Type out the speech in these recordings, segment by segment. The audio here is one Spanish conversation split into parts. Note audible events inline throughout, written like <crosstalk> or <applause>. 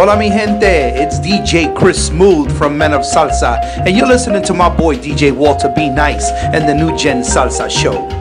Hola, mi gente. It's DJ Chris Mould from Men of Salsa, and you're listening to my boy DJ Walter B. Nice and the New Gen Salsa Show.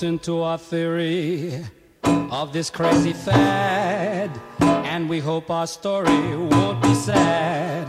listen to our theory of this crazy fad, and we hope our story won't be sad.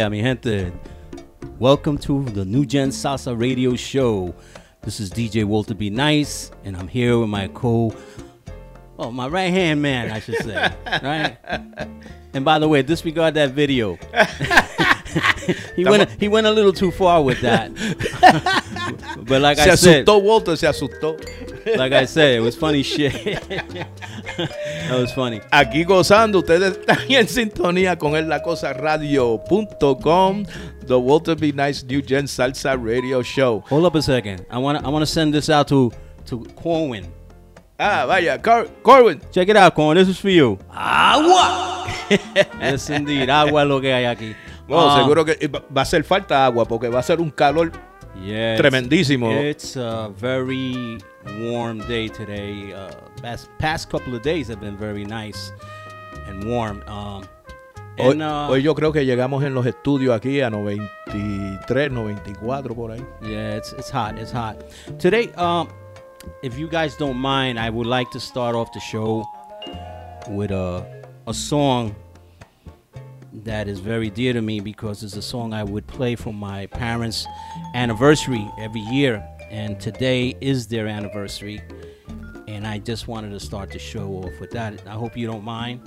Vaya, mi gente. Welcome to the New Gen Salsa Radio Show. This is DJ Walter B. Nice, and I'm here with my co, oh, my right hand man, I should say, <laughs> right? And by the way, disregard that video. <laughs> he went he went a little too far with that. <laughs> but like Se I said, asustó Walter, se asustó. like I said, it was funny shit. That was funny. Aquí gozando, ustedes están en sintonía con el lacosaradio.com, The Walter B. Nice New Gen Salsa Radio Show. Hold up a second. I want to I want to send this out to to Corwin. Ah, vaya, Corwin. Check it out, Corwin. This is for you. Agua. <laughs> yes, indeed. Agua es lo que hay aquí. Bueno, Um, seguro que va va a hacer falta agua porque va a ser un calor yeah, it's- tremendísimo. It's a very warm day today. Uh, past past couple of days have been very nice and warm. Um, Hoy, and, uh, hoy yo creo que llegamos en los estudios aquí a 93, 94 por ahí. Yeah, it's it's hot. It's hot. Today, um, if you guys don't mind, I would like to start off the show with a a song that is very dear to me because it's a song I would play for my parents' anniversary every year, and today is their anniversary. And I just wanted to start the show off with that. I hope you don't mind,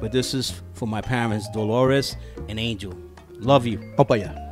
but this is for my parents, Dolores and Angel. Love you. Vamos para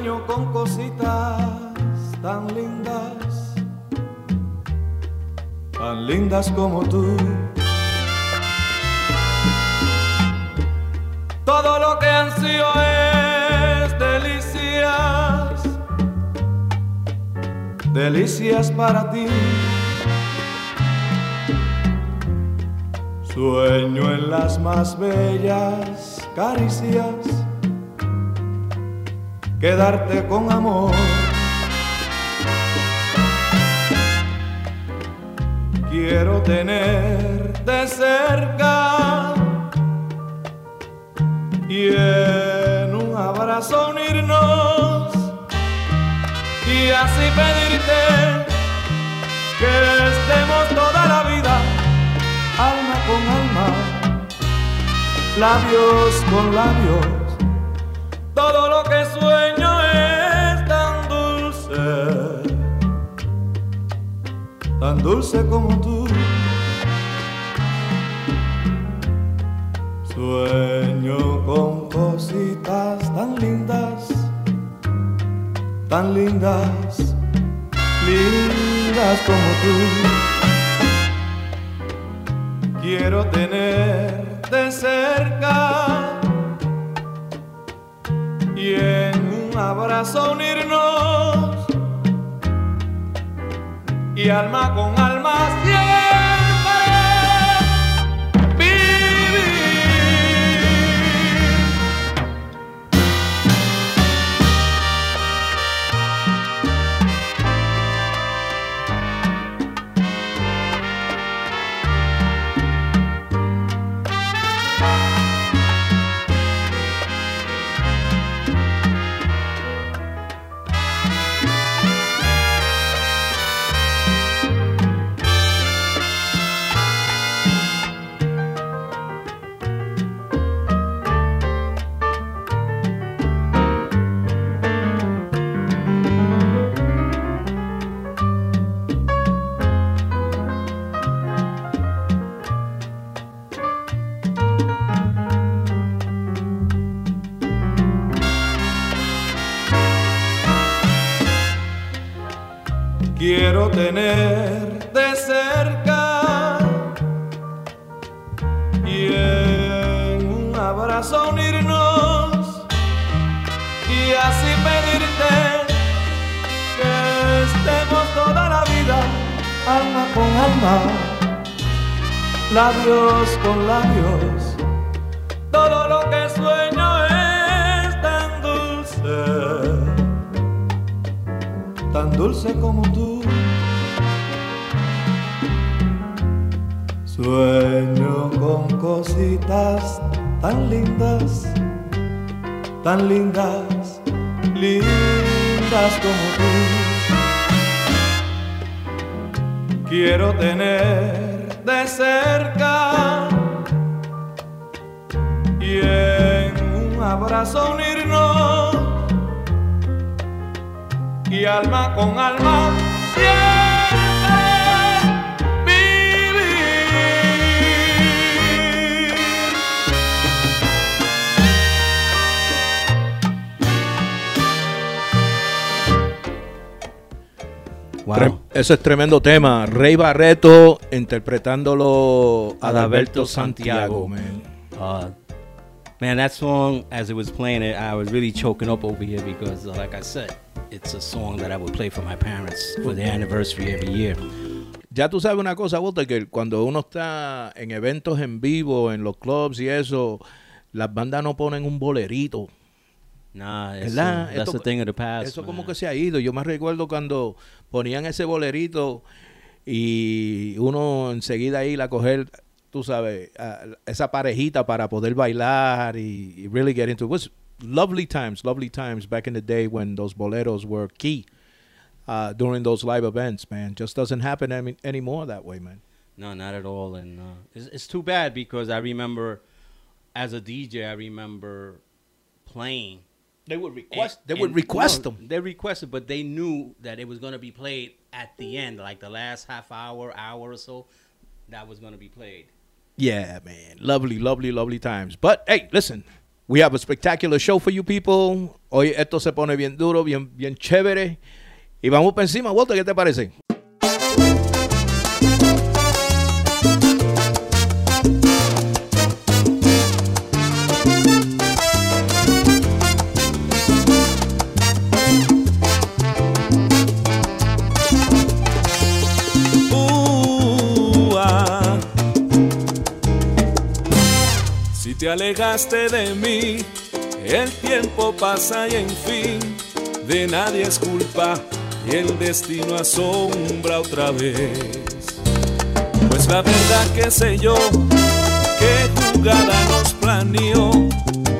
Sueño con cositas tan lindas, tan lindas como tú. Todo lo que ansío es delicias delicias para ti. Sueño en las más bellas caricias, quedarte con amor. Quiero tenerte cerca y en un abrazo unirnos y así pedirte que estemos toda la vida, alma con alma, labios con labios. Tan dulce como tú. Sueño con cositas tan lindas tan lindas, lindas como tú. Quiero tenerte cerca y en un abrazo unirnos y alma con alma Quiero tan lindas, tan lindas, lindas como tú. Quiero tener de cerca y en un abrazo unirnos y alma con alma Ese es tremendo tema. Rey Barreto interpretándolo a Adalberto Santiago. man. Uh, man, that song, as it was playing it, I was really choking up over here because, uh, like I said, it's a song that I would play for my parents for their anniversary every year. Ya tú sabes una cosa, Walter, que cuando uno está en eventos en vivo, en los clubs y eso, las bandas no ponen un bolerito. Nah, it's, ¿Verdad? that's Esto- a thing of the past. Eso como que se ha ido. Yo me recuerdo cuando ponían ese bolerito y uno enseguida ir a coger, tú sabes, a- esa parejita para poder bailar y, y really get into it. was lovely times, lovely times back in the day when those boleros were key uh, during those live events, man. Just doesn't happen any, anymore that way, man. No, not at all. And uh, it's, it's too bad because I remember, as a DJ, I remember playing. They would And- they would request no, them. They requested, but they knew that it was going to be played at the end, like the last half hour, hour or so. That was going to be played. Yeah, man. Lovely, lovely, lovely times. But hey, listen, we have a spectacular show for you people. Hoy esto se pone bien duro, bien, bien chévere. Y vamos para encima, Walter, ¿qué te parece? Te alejaste de mí, el tiempo pasa y en fin, de nadie es culpa y el destino asombra otra vez. Pues la verdad que sé yo, que jugada nos planeó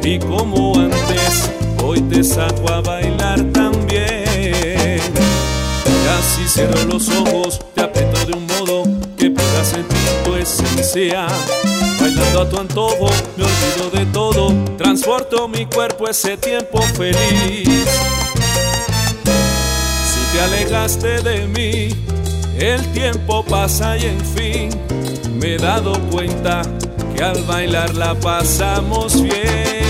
y como antes, hoy te saco a bailar también. Casi cierro los ojos, te aprieto de un modo que pueda sentir tu esencia. Bailando a tu antojo, me olvido de todo, transporto mi cuerpo ese tiempo feliz. Si te alejaste de mí, el tiempo pasa y en fin me he dado cuenta que al bailar la pasamos bien.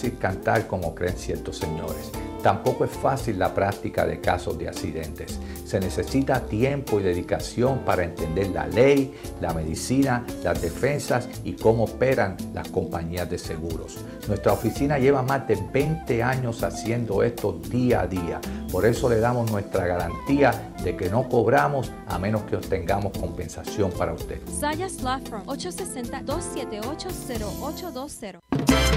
Fácil cantar como creen ciertos señores. Tampoco es fácil la práctica de casos de accidentes. Se necesita tiempo y dedicación para entender la ley, la medicina, las defensas y cómo operan las compañías de seguros. Nuestra oficina lleva más de 20 años haciendo esto día a día. Por eso le damos nuestra garantía de que no cobramos a menos que obtengamos compensación para usted. Sayas Law Firm 860-278-0820.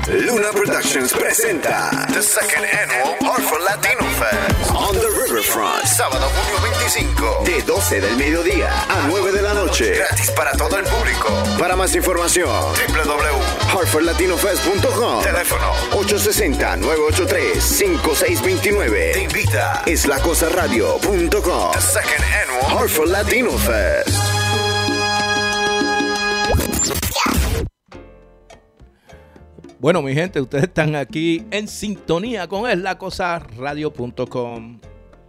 Luna Productions presenta The Second Annual Hartford Latino Fest. On the Riverfront, sábado junio 25, de 12 del mediodía a 9 de la noche, gratis para todo el público. Para más información, www.hartfordlatinofest.com, teléfono 860-983-5629. Te invita. Eslacosaradio.com, The Second Annual Hartford Latino Fest. Bueno, mi gente, ustedes están aquí en sintonía con eslacosaradio.com,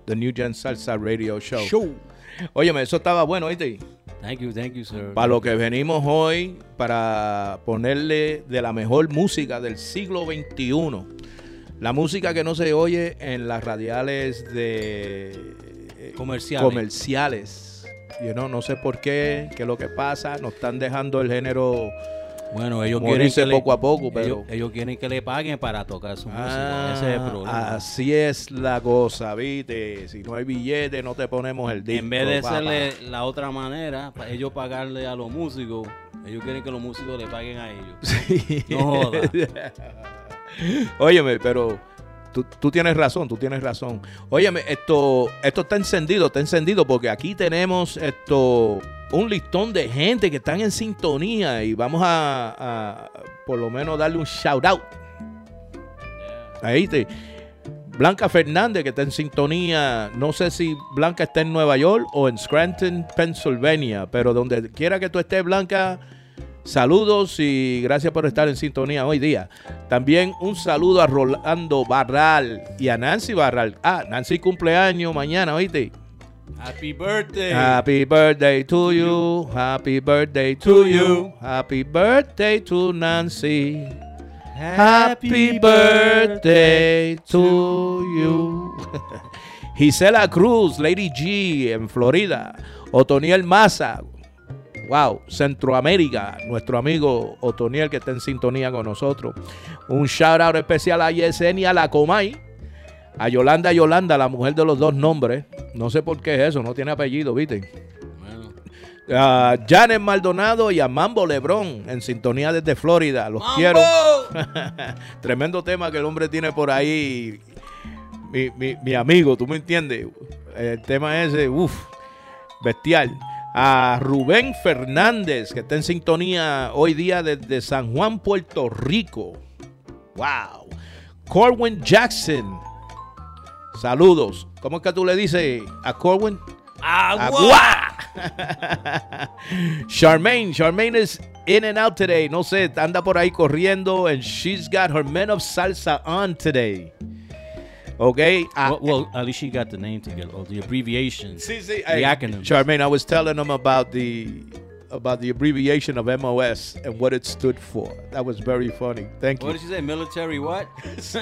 The New Gen Salsa Radio Show. Show. Óyeme, eso estaba bueno, ¿oíste? Thank you, thank you, sir. Para lo que venimos hoy, para ponerle de la mejor música del siglo XXI. La música que no se oye en las radiales de eh, Comerciales. comerciales. You know, no sé por qué, qué es lo que pasa. Nos están dejando el género Bueno, ellos quieren que le- poco a poco, pero... ellos, ellos quieren que le paguen para tocar su música. Ah, Ese es el problema. Así es la cosa, ¿viste? Si no hay billete, no te ponemos el disco. en vez de hacerle la otra manera, para ellos pagarle a los músicos, ellos quieren que los músicos le paguen a ellos. <laughs> No joda. <laughs> Óyeme, pero tú, tú tienes razón, tú tienes razón. Óyeme, esto, esto está encendido, está encendido porque aquí tenemos esto un listón de gente que están en sintonía y vamos a, a por lo menos darle un shout out. Ahí te. Blanca Fernández, que está en sintonía. No sé si Blanca está en Nueva York o en Scranton, Pennsylvania. Pero donde quiera que tú estés, Blanca, saludos y gracias por estar en sintonía hoy día. También un saludo a Rolando Barral y a Nancy Barral. Ah, Nancy cumpleaños mañana, oíste. Happy birthday. Happy birthday to you. Happy birthday to you. Happy birthday to Nancy. Happy birthday to you. <laughs> Gisela Cruz, Lady G en Florida. Otoniel Maza. Wow, Centroamérica, nuestro amigo Otoniel que está en sintonía con nosotros. Un shout out especial a Yesenia La Comay, a Yolanda Yolanda, la mujer de los dos nombres. No sé por qué es eso, no tiene apellido, ¿viste? A Janet Maldonado y a Mambo Lebrón en sintonía desde Florida. Los quiero. <laughs> Tremendo tema que el hombre tiene por ahí. Mi, mi- mi amigo, ¿tú me entiendes? El tema ese, uff, bestial. A Rubén Fernández, que está en sintonía hoy día desde San Juan, Puerto Rico. Wow. Corwin Jackson. Saludos. ¿Cómo es que tú le dices a Corwin? Agua. <laughs> Charmaine, Charmaine is in and out today. No sé, anda por ahí corriendo and she's got her Men of Salsa on today. Okay. Ah, well, well, at least she got the name together, or the abbreviation. Sí, sí, The hey, acronym. Charmaine, I was telling them about the about the abbreviation of MOS and what it stood for. That was very funny. Thank you. What did you say? Military what?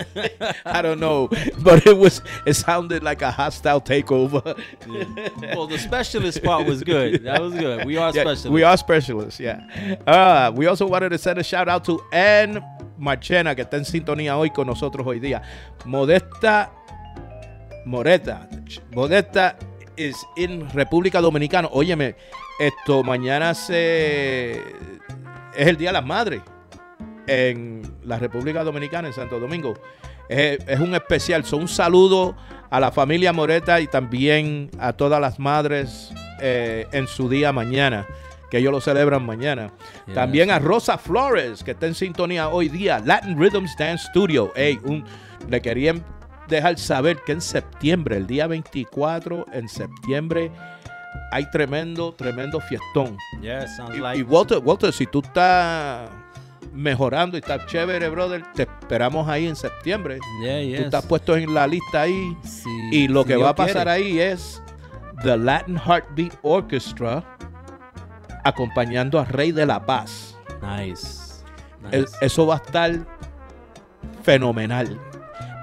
<laughs> I don't know, but it was it sounded like a hostile takeover. <laughs> well, the specialist part was good. That was good. We are Yeah, specialists. We are specialists, yeah. Uh, we also wanted to send a shout out to Ann Marchena, que está en sintonía hoy con nosotros hoy día. Modesta Moreta. Modesta is in República Dominicana. Óyeme, esto mañana se es el Día de las Madres en la República Dominicana, en Santo Domingo. Es, es un especial, son un saludo a la familia Moreta y también a todas las madres eh, en su día mañana, que ellos lo celebran mañana. También a Rosa Flores, que está en sintonía hoy día, Latin Rhythms Dance Studio. Ey, un, le querían dejar saber que en septiembre, el día 24, en septiembre, hay tremendo, tremendo fiestón. Yeah, sounds Y, like. y Walter, Walter, si tú estás mejorando y estás chévere, brother, te esperamos ahí en septiembre. Yeah, Tú estás puesto en la lista ahí. Sí, y lo que va a pasar quiere. ahí es The Latin Heartbeat Orchestra acompañando a Rey de la Paz. Nice. El- nice. eso va a estar fenomenal.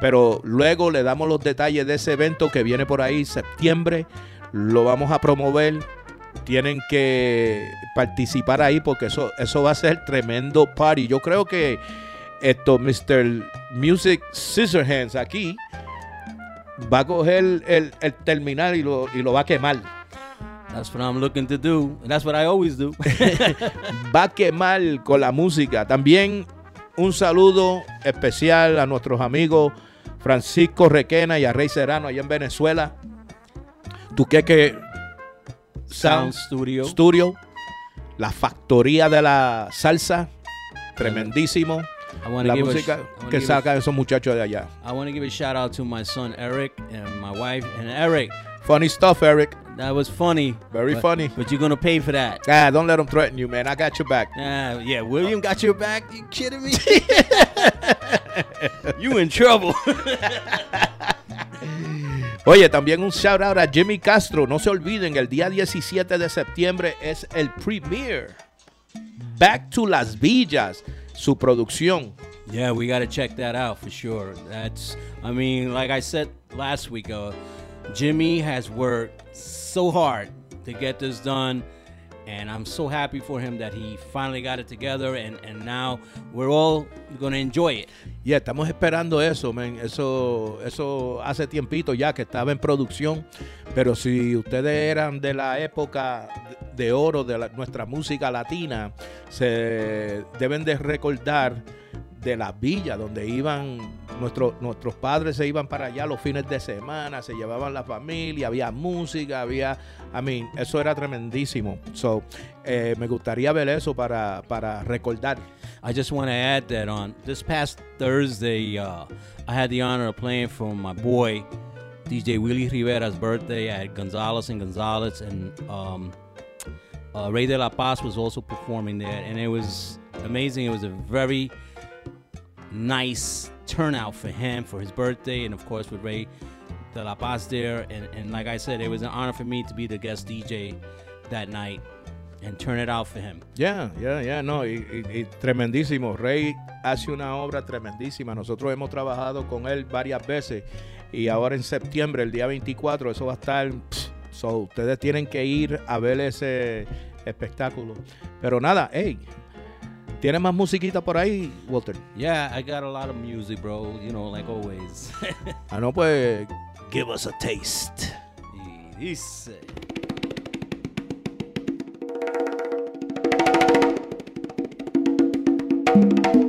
Pero luego le damos los detalles de ese evento que viene por ahí, septiembre. Lo vamos a promover. Tienen que participar ahí porque eso, eso va a ser tremendo party. Yo creo que esto, Mr. Music Scissorhands aquí va a coger el, el terminal y lo, y lo va a quemar. That's what I'm looking to do. And that's what I always do. <laughs> va a quemar con la música. También un saludo especial a nuestros amigos Francisco Requena y a Rey Serrano allá en Venezuela. Tu que Sound Studio. Studio, la factoría de la salsa, tremendísimo. La a música que sacan esos muchachos de allá. I want to give a shout out to my son Eric and my wife. And Eric, Funny stuff, Eric. That was funny. Very but- funny. But you're gonna pay for that. Ah, don't let them threaten you, man. I got your back. Uh, yeah, William got your back. You kidding me? <laughs> you in trouble. <laughs> Oye, también un shout out a Jimmy Castro. No se olviden, el día 17 de septiembre es el premiere. Back to Las Villas, su producción. Yeah, we got to check that out for sure. That's, I mean, like I said last week, uh, Jimmy has worked so hard to get this done. And I'm so happy for him that he finally got it together. And, and now we're all going to enjoy it. Y estamos esperando eso, man. Eso, eso hace tiempito ya que estaba en producción. Pero si ustedes eran de la época de oro de la- nuestra música latina, se deben de recordar de las villas donde iban nuestros nuestros padres se iban para allá los fines de semana, se llevaban la familia, había música, había, I mean, eso era tremendísimo. So, eh, me gustaría ver eso para, para recordar. I just want to add that on this past Thursday, uh, I had the honor of playing for my boy, DJ Willie Rivera's birthday at Gonzalez and Gonzalez, and um, uh, Ray de la Paz was also performing there, and it was amazing. It was a very nice turnout for him for his birthday, and of course with Ray de la Paz there, and, and like I said, it was an honor for me to be the guest DJ that night and turn it out for him. Ya, ya, ya, no, y, tremendísimo. Rey hace una obra tremendísima. Nosotros hemos trabajado con él varias veces y ahora en septiembre, el día 24, eso va a estar. so, ustedes tienen que ir a ver ese espectáculo. Pero nada, hey, ¿tienes más musiquita por ahí, Walter? Yeah, I got a lot of music, bro. You know, like always. Ah, no, pues, give us a taste. Y dice. Mentiroso.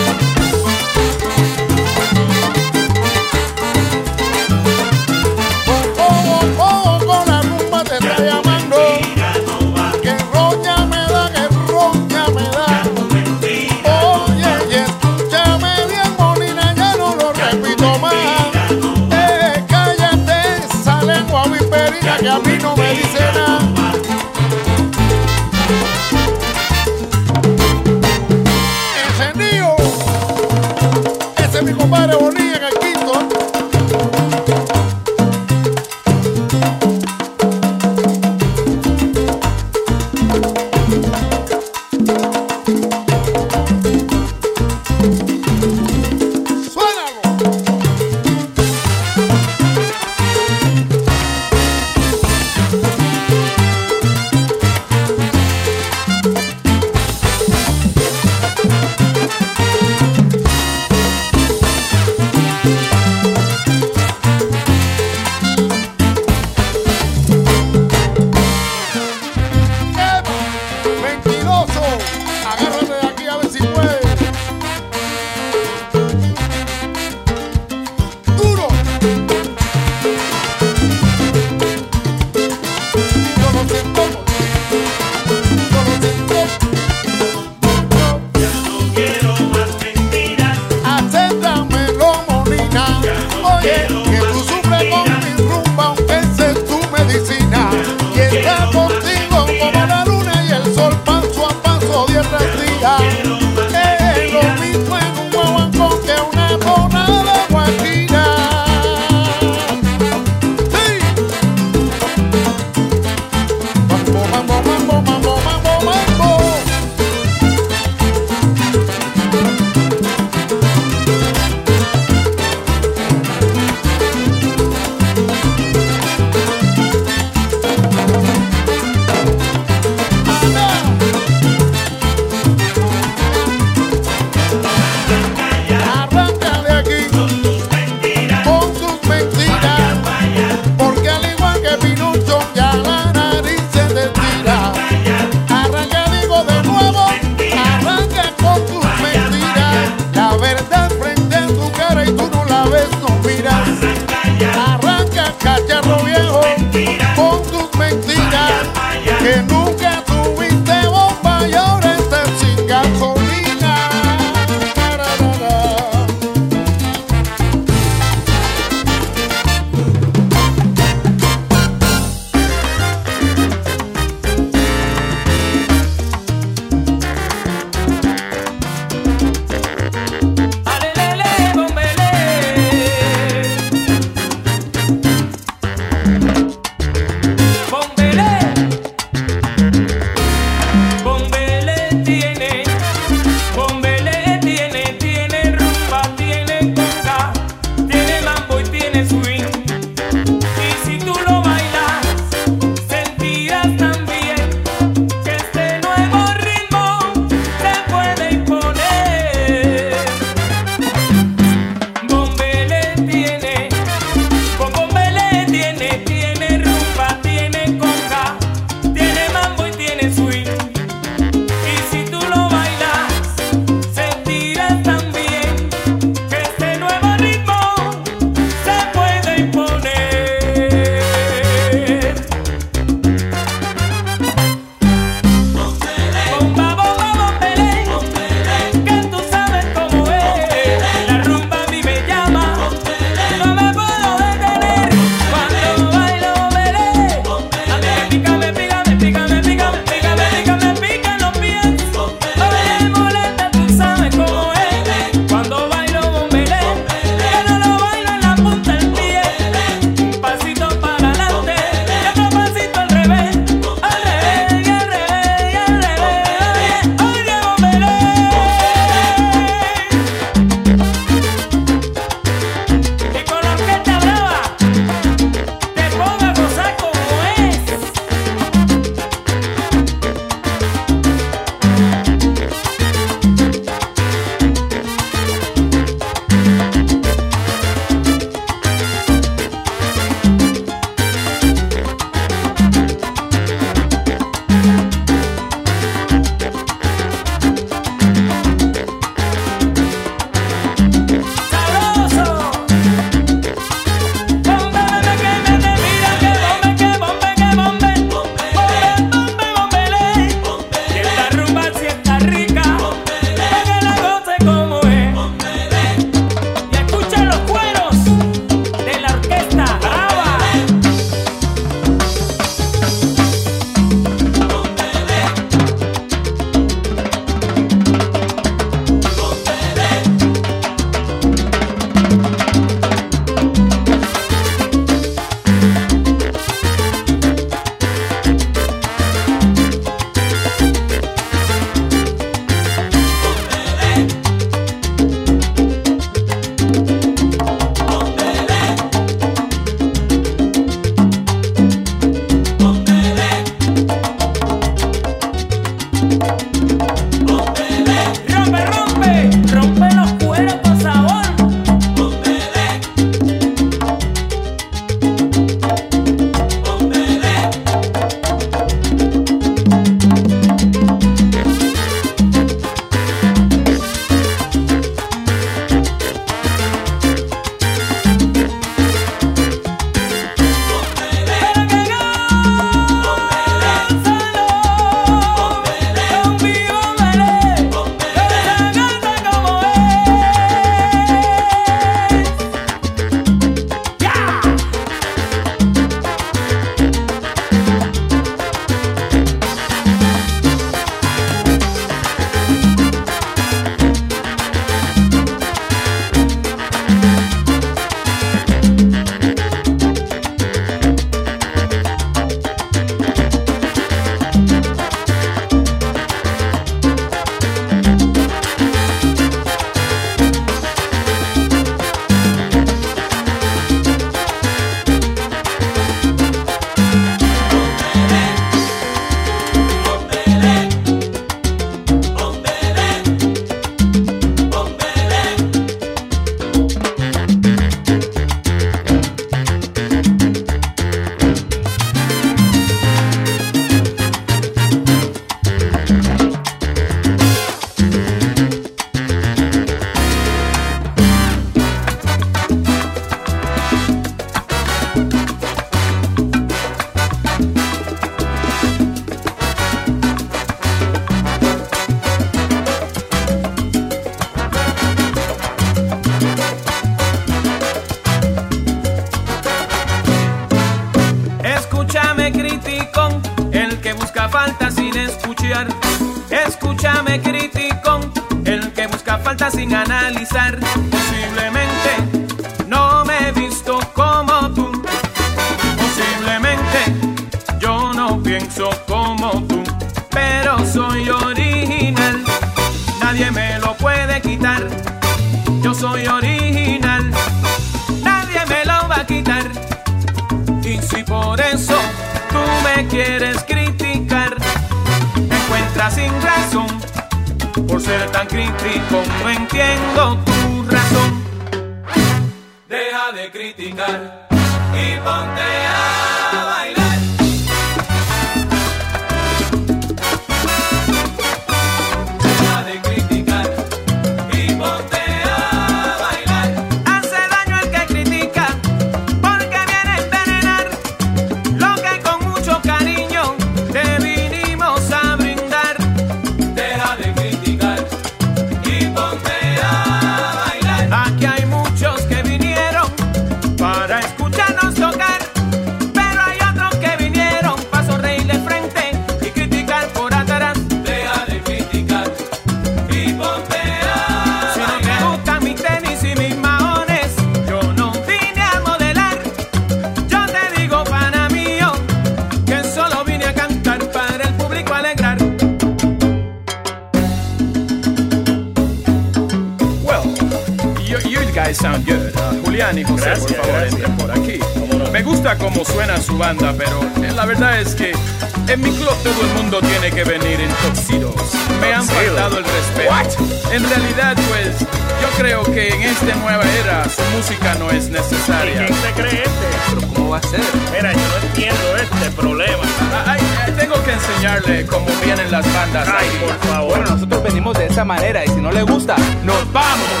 Esa manera y si no le gusta, nos vamos.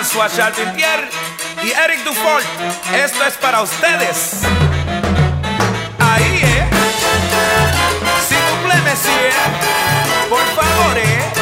François Charpentier y Eric Dufort. Esto es para ustedes. Ahí, eh. Si tú plemes, eh. Por favor, eh.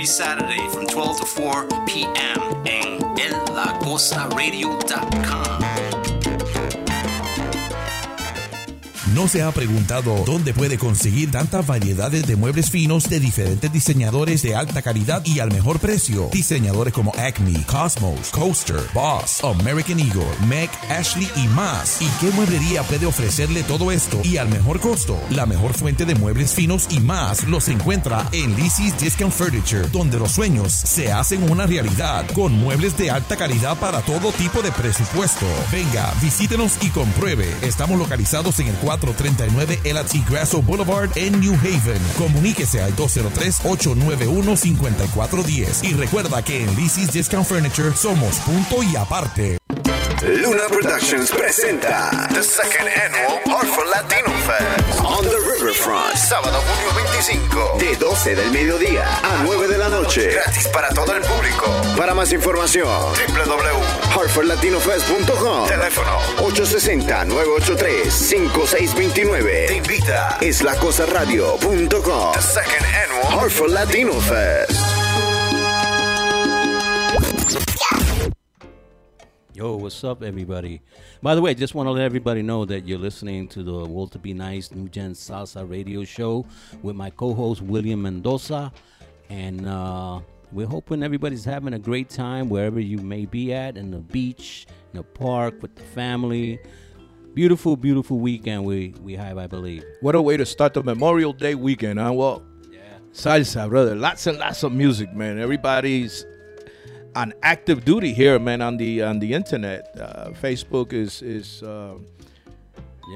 Every Saturday from 12 to 4 p.m. en ellacosaradio.com. ¿No se ha preguntado dónde puede conseguir tantas variedades de muebles finos de diferentes diseñadores de alta calidad y al mejor precio? Diseñadores como Acme, Cosmos, Coaster, Boss, American Eagle, Mac, Ashley y más. ¿Y qué mueblería puede ofrecerle todo esto y al mejor costo? La mejor fuente de muebles finos y más los encuentra en Lizzie's Discount Furniture, donde los sueños se hacen una realidad con muebles de alta calidad para todo tipo de presupuesto. Venga, visítenos y compruebe. Estamos localizados en el 439 LT Grasso Boulevard en New Haven. Comuníquese al 203-891-5410. Y recuerda que en Lizzie's Discount Furniture somos punto y aparte. Luna Productions presenta The Second Annual Hartford Latino Fest on the Riverfront, sábado junio 25, de 12 del mediodía a 9 de la noche, gratis para todo el público. Para más información, www.hartfordlatinofest.com, teléfono 860-983-5629. Te invita eslacosaradio.com, The Second Annual Hartford Latino Fest. Yo, what's up, everybody? By the way, I just want to let everybody know that you're listening to the Walter Be Nice New Gen Salsa Radio Show with my co-host William Mendoza, and uh, we're hoping everybody's having a great time wherever you may be at, in the beach, in the park, with the family. Beautiful, beautiful weekend we we have, I believe. What a way to start the Memorial Day weekend, huh? Well, Salsa, brother. Lots and lots of music, man. Everybody's on active duty here, man, on the on the internet. Uh, Facebook is is uh,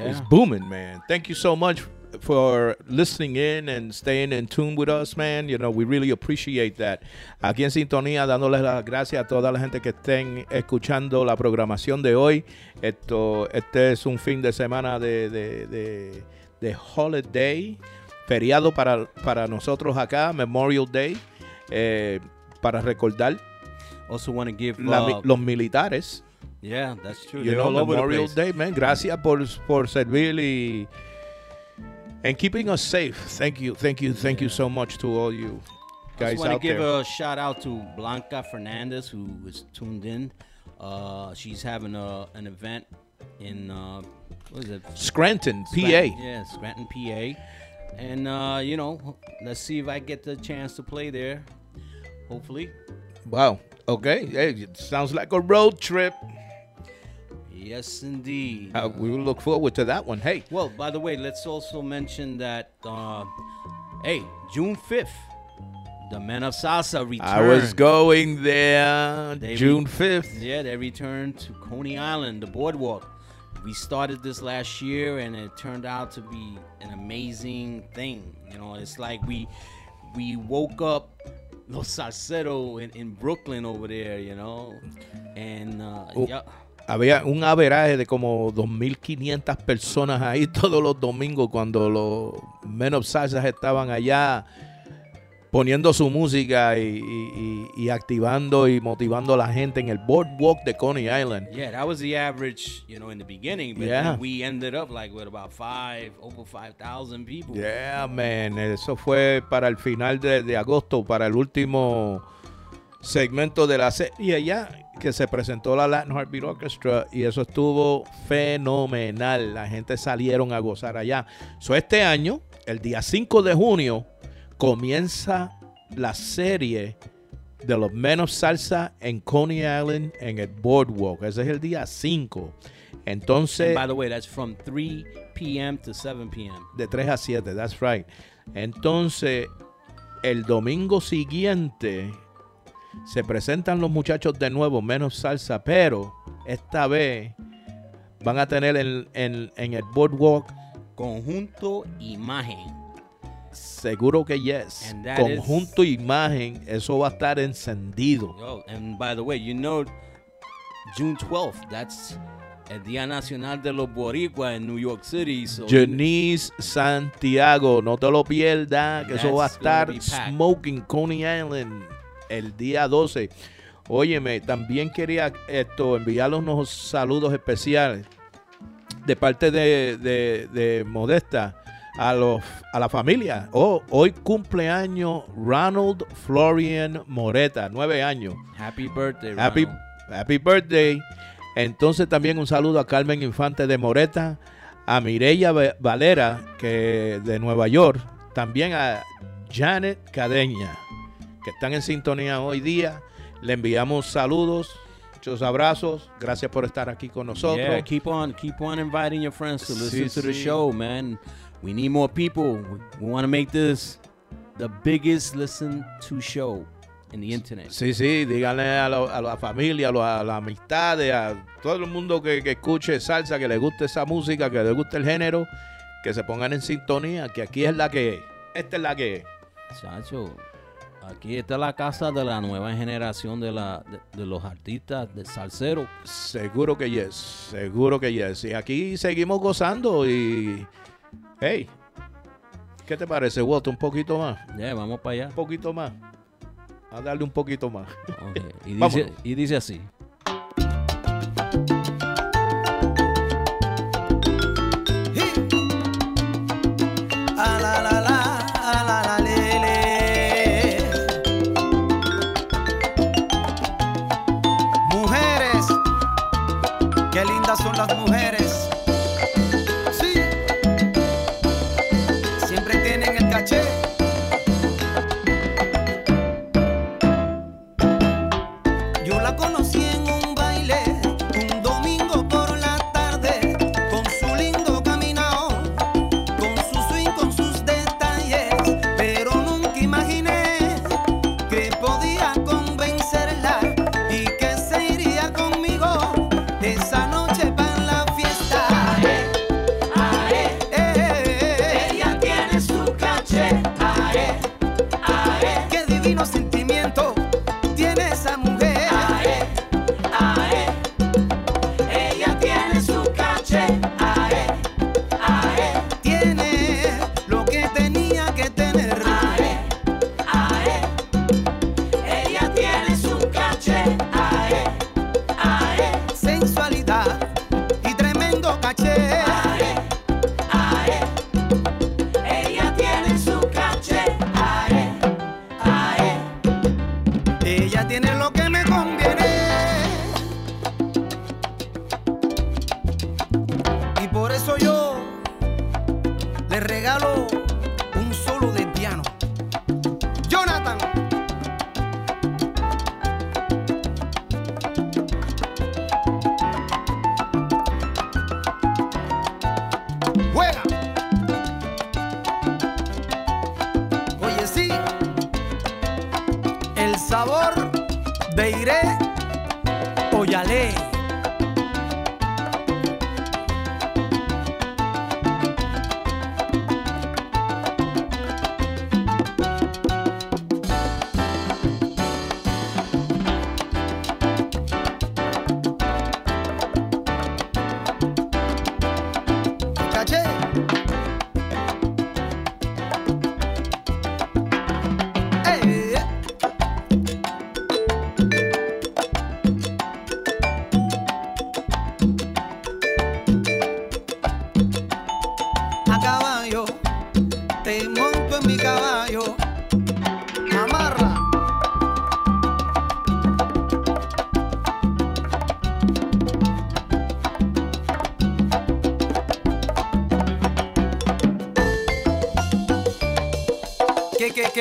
is booming, man. Thank you so much for listening in and staying in tune with us, man. You know, we really appreciate that. Aquí en sintonía, dándoles las gracias a toda la gente que estén escuchando la programación de hoy. Esto, este es un fin de semana de, de, de, de holiday, feriado para, para nosotros acá, Memorial Day, eh, para recordar Also want to give love. los militares. Yeah, that's true. You They're know, all over the Memorial. Day, man. Gracias por, por servir y and keeping us safe. Thank you, thank you, thank you so much to all you I guys just want to give there. a shout out to Blanca Fernandez who is tuned in. Uh, she's having a, an event in uh, what is it? Scranton, PA. Yeah, Scranton, PA. And uh, you know, let's see if I get the chance to play there. Hopefully. Wow. Okay. Hey, it sounds like a road trip. Yes, indeed. Uh, we will look forward to that one. Hey. Well, by the way, let's also mention that, uh, hey, June 5th, the Men of Salsa return. I was going there They June re- 5th. Yeah, they returned to Coney Island, the boardwalk. We started this last year, and it turned out to be an amazing thing. You know, it's like we we woke up Los Salceros in, in Brooklyn over there, you know, and uh, Oh. yeah. Había un averaje de como 2.500 personas ahí <laughs> todos los domingos cuando los Men of Salsa estaban allá poniendo su música y, y- y- y activando y motivando a la gente en el boardwalk de Coney Island. Yeah, that was the average, you know, in the beginning. But Yeah. we ended up like with about five, over 5,000 people. Yeah, man. Eso fue para el final de, de agosto, para el último segmento de la serie ya, que se presentó la Latin Heartbeat Orchestra y eso estuvo fenomenal. La gente salieron a gozar allá. So, este año, el día 5 de junio, comienza la serie de los Men of Salsa en Coney Island en el Boardwalk. Ese es el día 5. Entonces... And by the way, that's from 3 p.m. to 7 p.m. De 3 a 7, that's right. Entonces, el domingo siguiente se presentan los muchachos de nuevo, menos salsa, pero esta vez van a tener en, en- en el boardwalk conjunto imagen. Seguro que yes. And that Conjunto imagen, eso va a estar encendido. Yo, and by the way, you know, June 12th, that's el Día Nacional de los Boricua in New York City. So Janice Santiago, no te lo pierdas, que eso va a estar smoking Coney Island el día 12. Óyeme, también quería esto enviarle unos saludos especiales de parte de, de- de Modesta a los a la familia. Oh, hoy cumpleaños Ronald Florian Moreta, nueve años. Happy birthday, Happy, Ronald. happy birthday. Entonces también un saludo a Carmen Infante de Moreta, a Mireya Va- Valera que de Nueva York, también a Janet Cadeña, que están en sintonía hoy día. Le enviamos saludos, muchos abrazos. Gracias por estar aquí con nosotros. Yeah, keep on, keep on inviting your friends to listen Sí, to the sí. show, man. We need more people. We, want to make this the biggest listen to show in the internet. Sí, sí, díganle a, lo- a la familia, a, lo- a las amistades, a todo el mundo que, que escuche salsa, que le guste esa música, que le guste el género, que se pongan en sintonía, que aquí es la que es. Esta es la que es. Chacho, aquí está la casa de la nueva generación de, la, de, de los artistas de salsero. Seguro que yes, seguro que yes. Y aquí seguimos gozando y... Hey, ¿qué te parece, Walter? Un poquito más. Ya, vamos para allá. Un poquito más. A darle un poquito más. Y <laughs> Vámonos. dice, y dice así.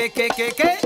¿Qué, qué, qué, qué,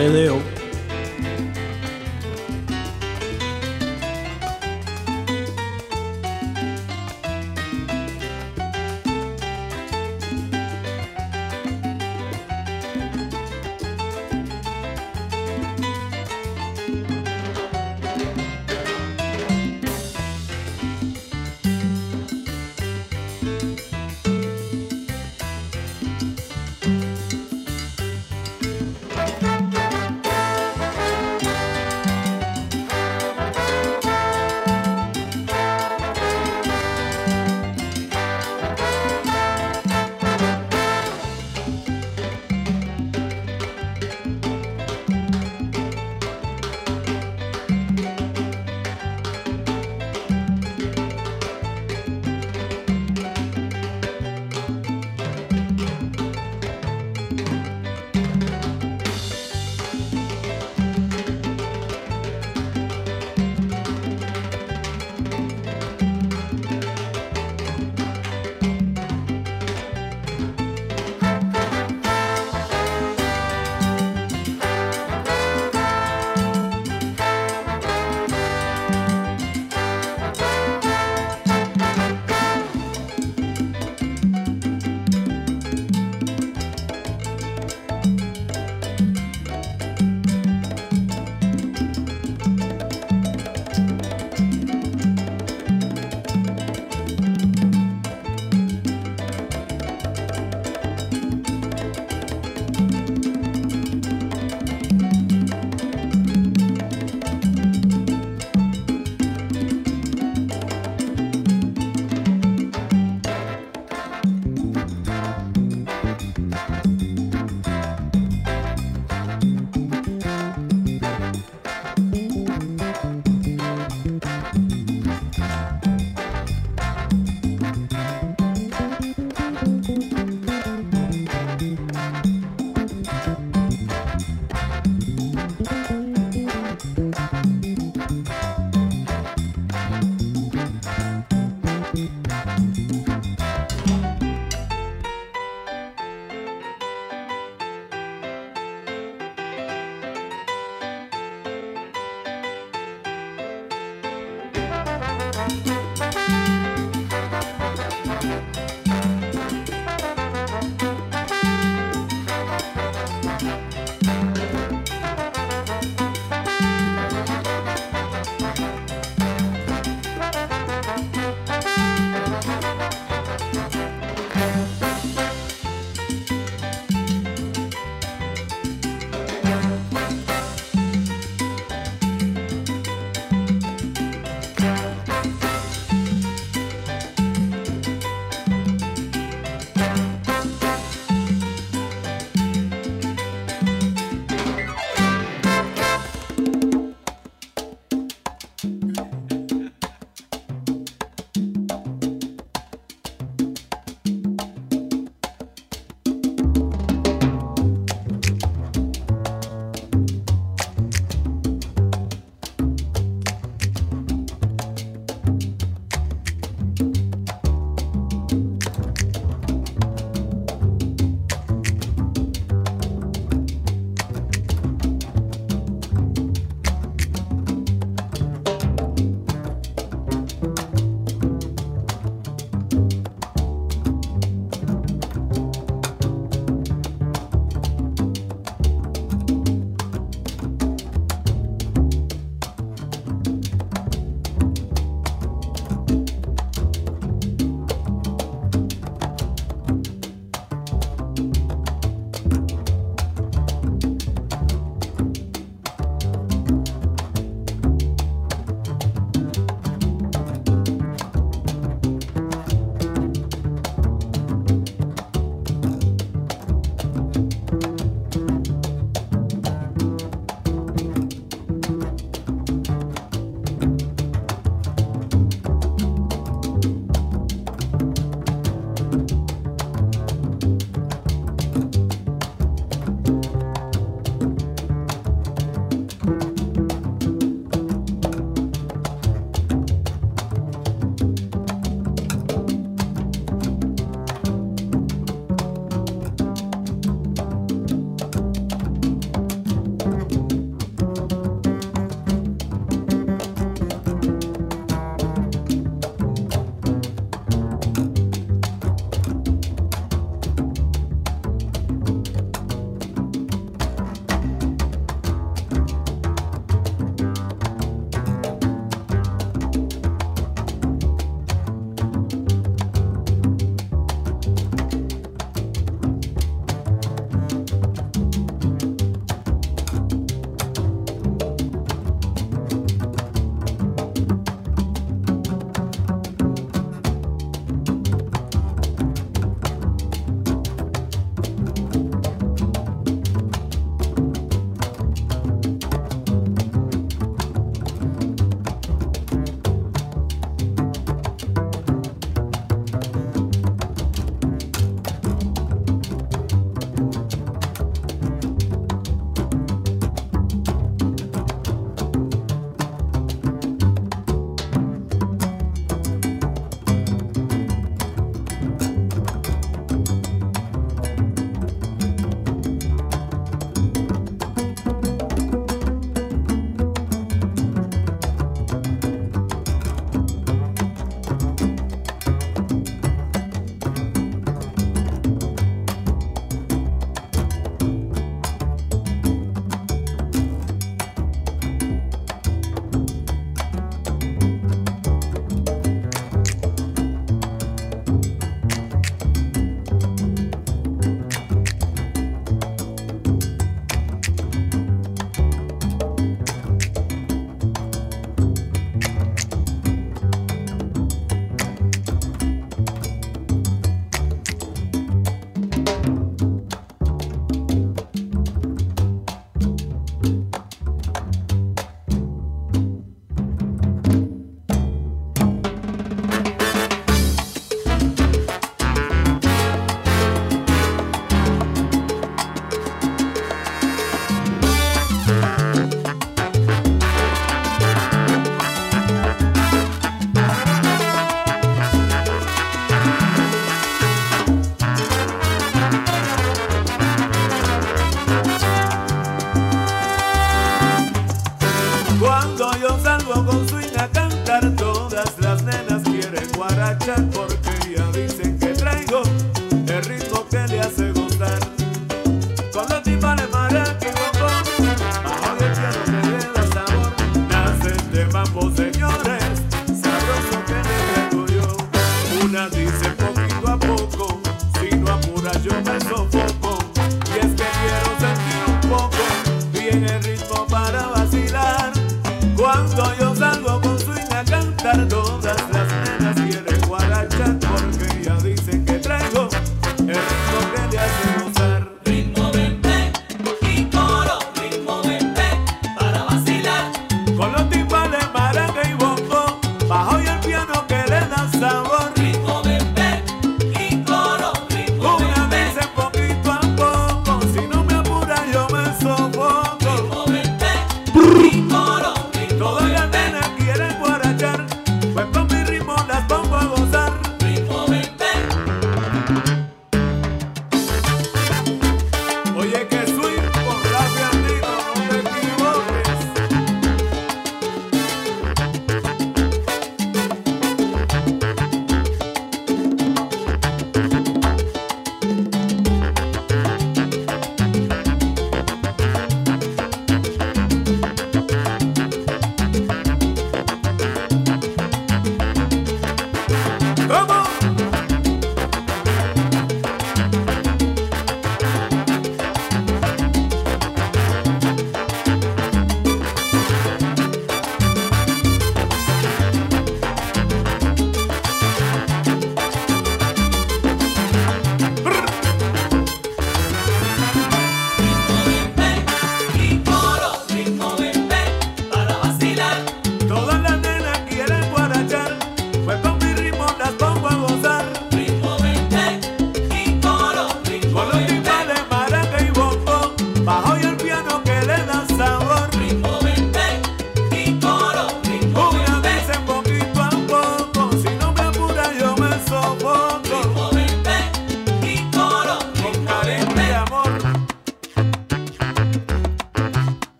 Cabedeo. razón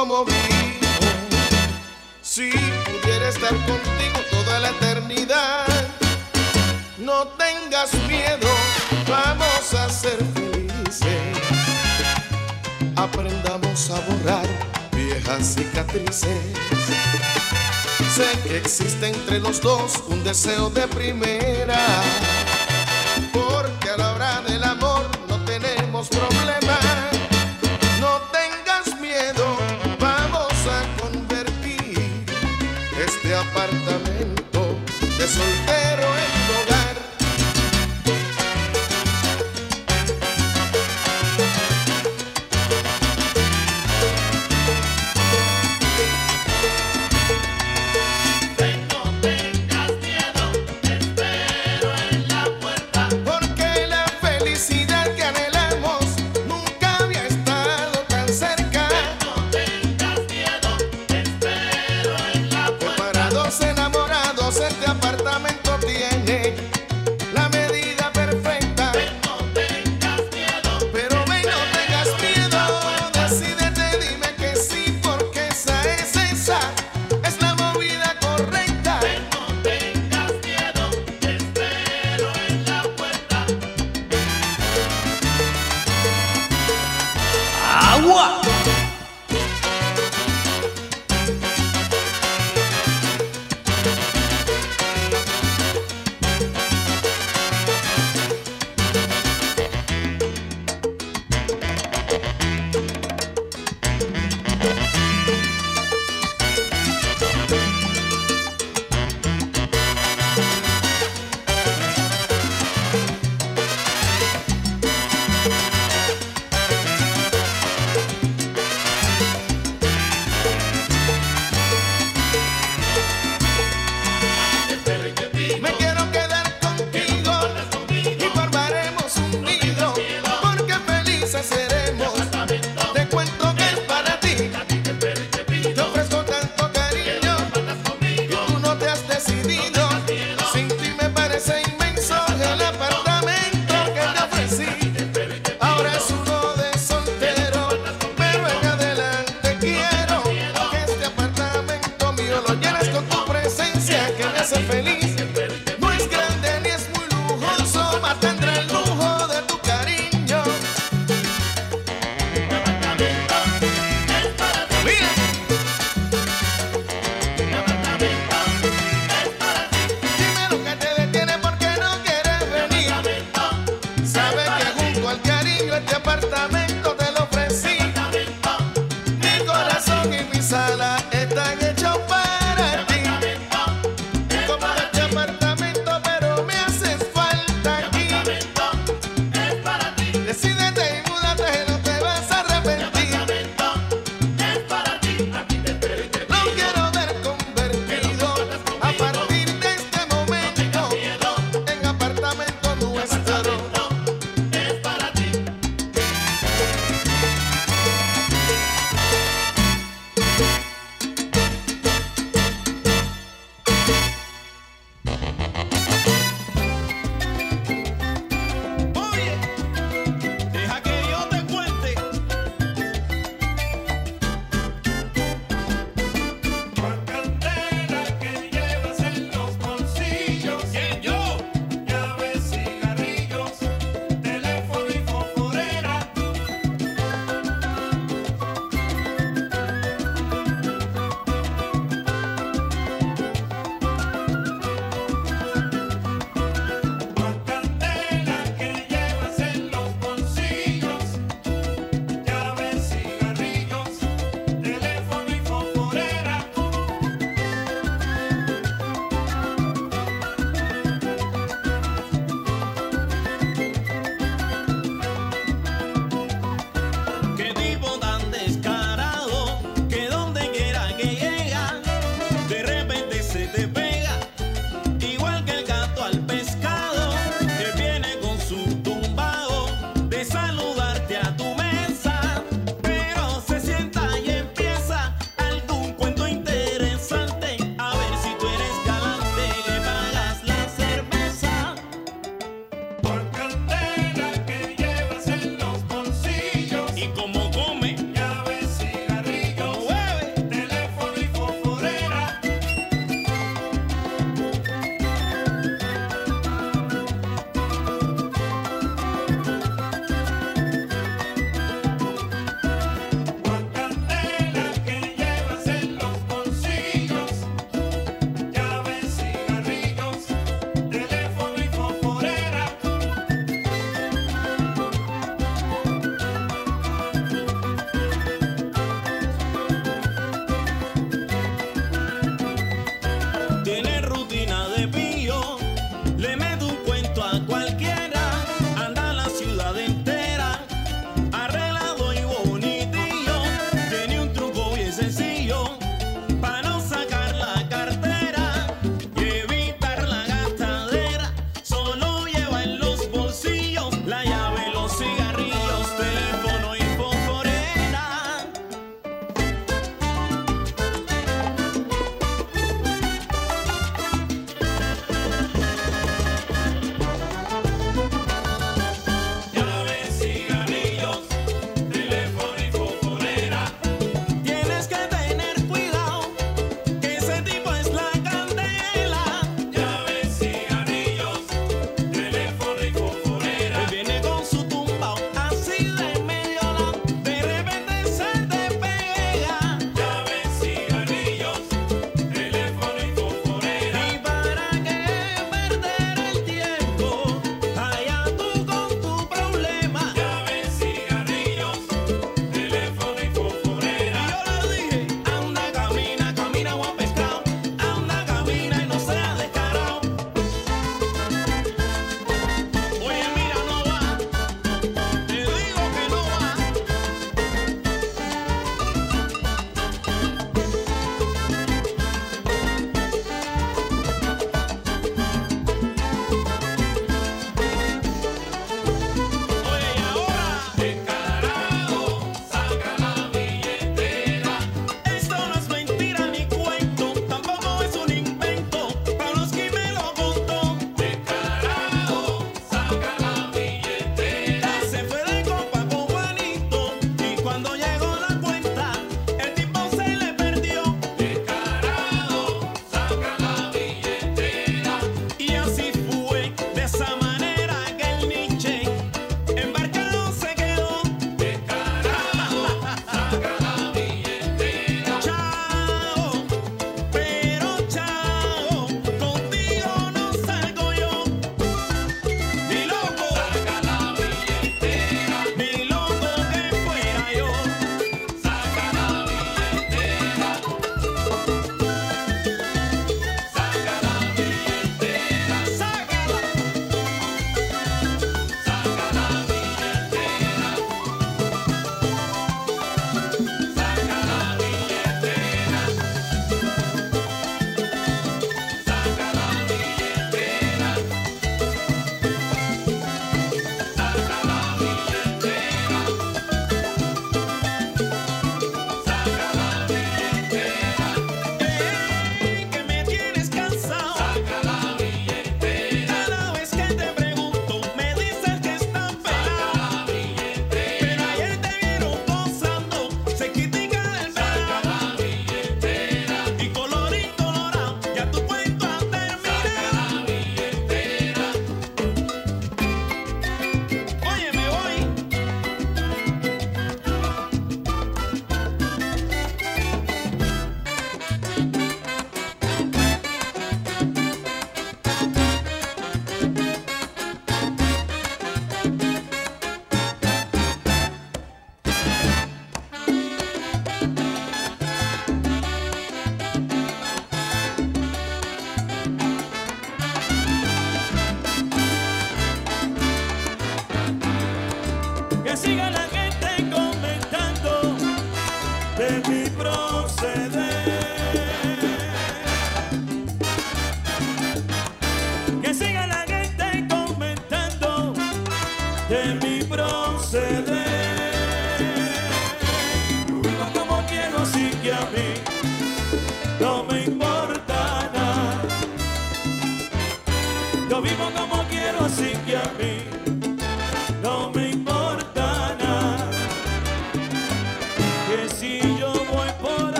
como vivo. Si pudiera estar contigo toda la eternidad, no tengas miedo, vamos a ser felices. Aprendamos a borrar viejas cicatrices. Sé que existe entre los dos un deseo de primera,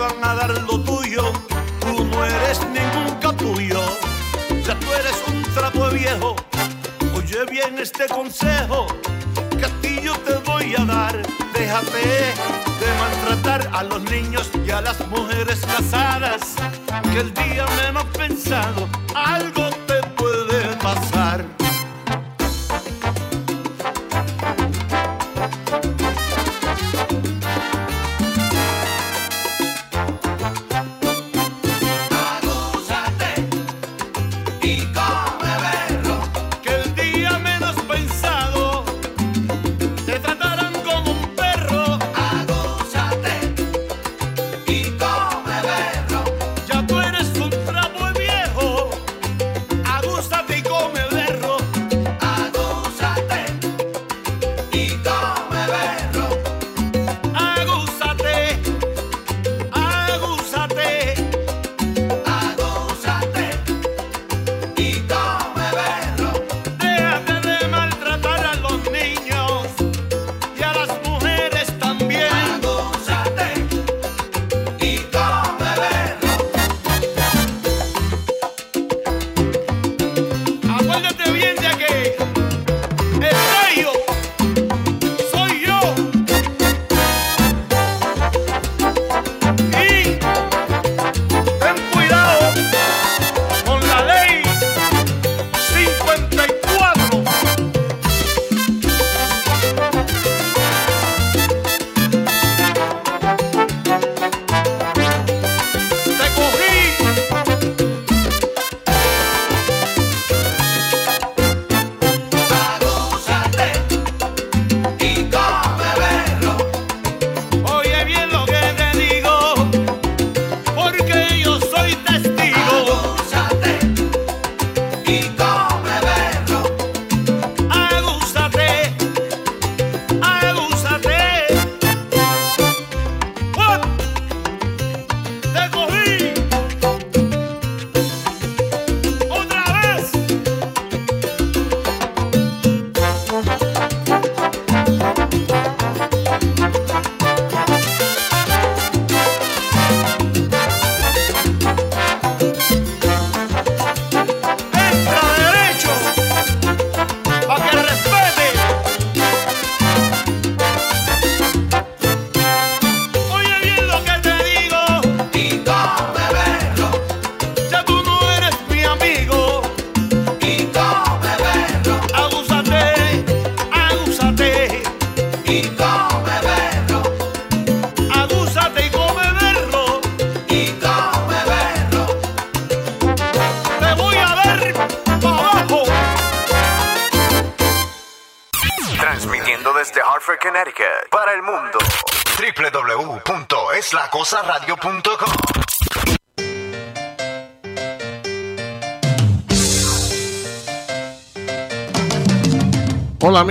van a dar lo tuyo. Tú no eres ningún capullo, ya tú eres un trapo viejo. Oye bien este consejo que a ti yo te voy a dar. Déjate de maltratar a los niños y a las mujeres casadas. Que el día menos pensado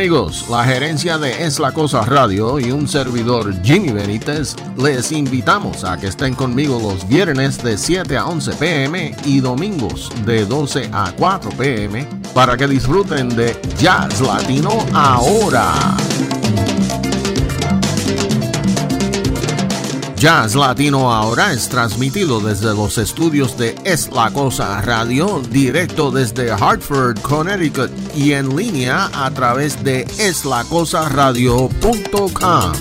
amigos, la gerencia de Es la Cosa Radio y un servidor Jimmy Benítez les invitamos a que estén conmigo los viernes de 7 a 11 pm y domingos de 12 a 4 pm para que disfruten de Jazz Latino ahora. Jazz Latino ahora es transmitido desde los estudios de Es la Cosa Radio, directo desde Hartford, Connecticut y en línea a través de eslacosaradio.com.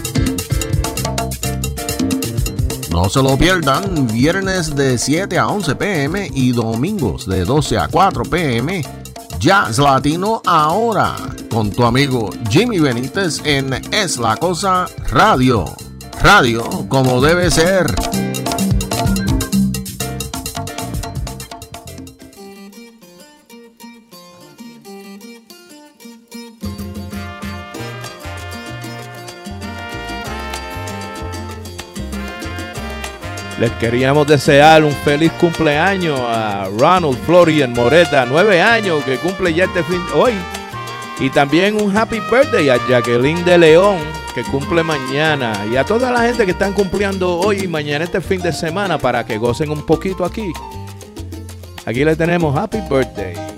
No se lo pierdan, viernes de 7 a 11 pm y domingos de 12 a 4 pm. Jazz Latino ahora, con tu amigo Jimmy Benítez en Es la Cosa Radio. Radio como debe ser. Les queríamos desear un feliz cumpleaños a Ronald Florian Moreta, nueve años, que cumple ya este fin hoy. Y también un happy birthday a Jacqueline de León, que cumple mañana. Y a toda la gente que están cumpliendo hoy y mañana este fin de semana para que gocen un poquito aquí. Aquí le tenemos happy birthday.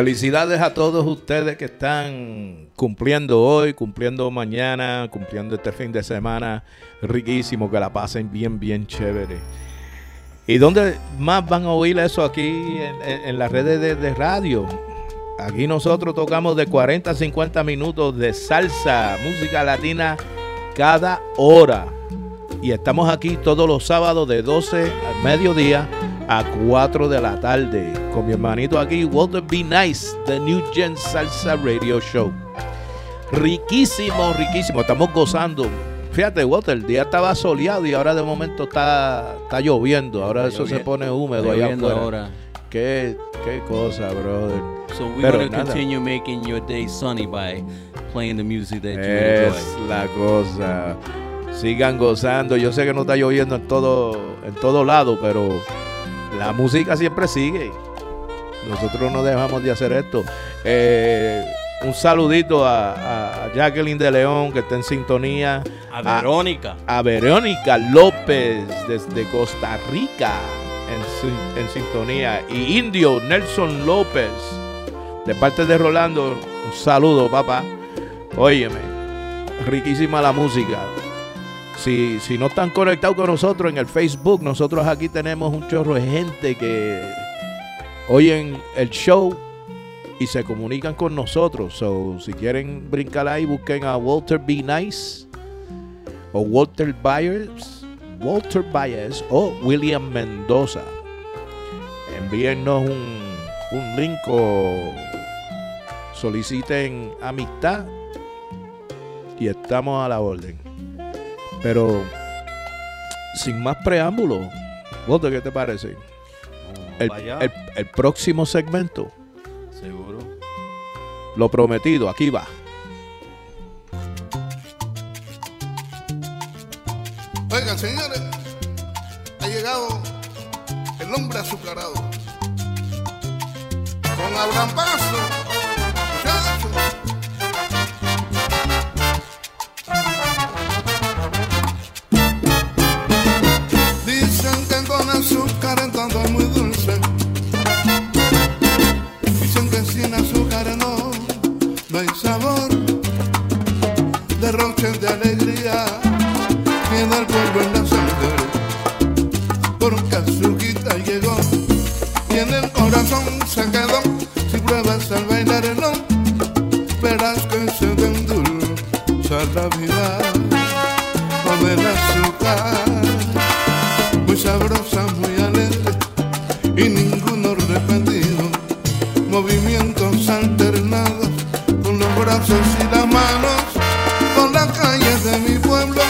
Felicidades a todos ustedes que están cumpliendo hoy, cumpliendo mañana, cumpliendo este fin de semana riquísimo, que la pasen bien, bien chévere. ¿Y dónde más van a oír eso aquí en, las redes de, de radio? Aquí nosotros tocamos de 40 a 50 minutos de salsa, música latina cada hora. Y estamos aquí todos los sábados de 12 al mediodía a 4 de la tarde con mi hermanito aquí, Walter B. Nice, The New Gen Salsa Radio Show. Riquísimo, riquísimo. Estamos gozando. Fíjate, Walter, el día estaba soleado y ahora de momento está, está lloviendo. Ahora Está eso se pone húmedo Está allá lloviendo afuera. ahora. Qué, qué cosa, brother. So we're Pero going to nada. continue making your day sunny by playing the music that you Es enjoy. la cosa. Sigan gozando. Yo sé que no está lloviendo en todo, en todo lado, pero la música siempre sigue. Nosotros no dejamos de hacer esto. Eh, un saludito a, Jacqueline de León, que está en sintonía. A Verónica. A, Verónica López, desde Costa Rica, en, en sintonía. Y Indio Nelson López, de parte de Rolando, un saludo, papá. Óyeme, riquísima la música. Si, si no están conectados con nosotros en el Facebook, nosotros aquí tenemos un chorro de gente que oyen el show y se comunican con nosotros. So, si quieren brincar ahí, busquen a Walter B. Nice o Walter Byers, Walter Byers o William Mendoza. Envíennos un, un link o soliciten amistad y estamos a la orden. Pero sin más preámbulos, Walter, ¿qué te parece? El- el próximo segmento, Seguro. lo prometido, aquí va. Oigan, señores, ha llegado el hombre azucarado. Con Abraham Paso. corazón se quedó. Si pruebas al bailar el no, verás que se endulza la vida o de la ciudad. Muy sabrosa, muy alegre y ninguno repetido. Movimientos alternados con los brazos y las manos. Por las calles de mi pueblo,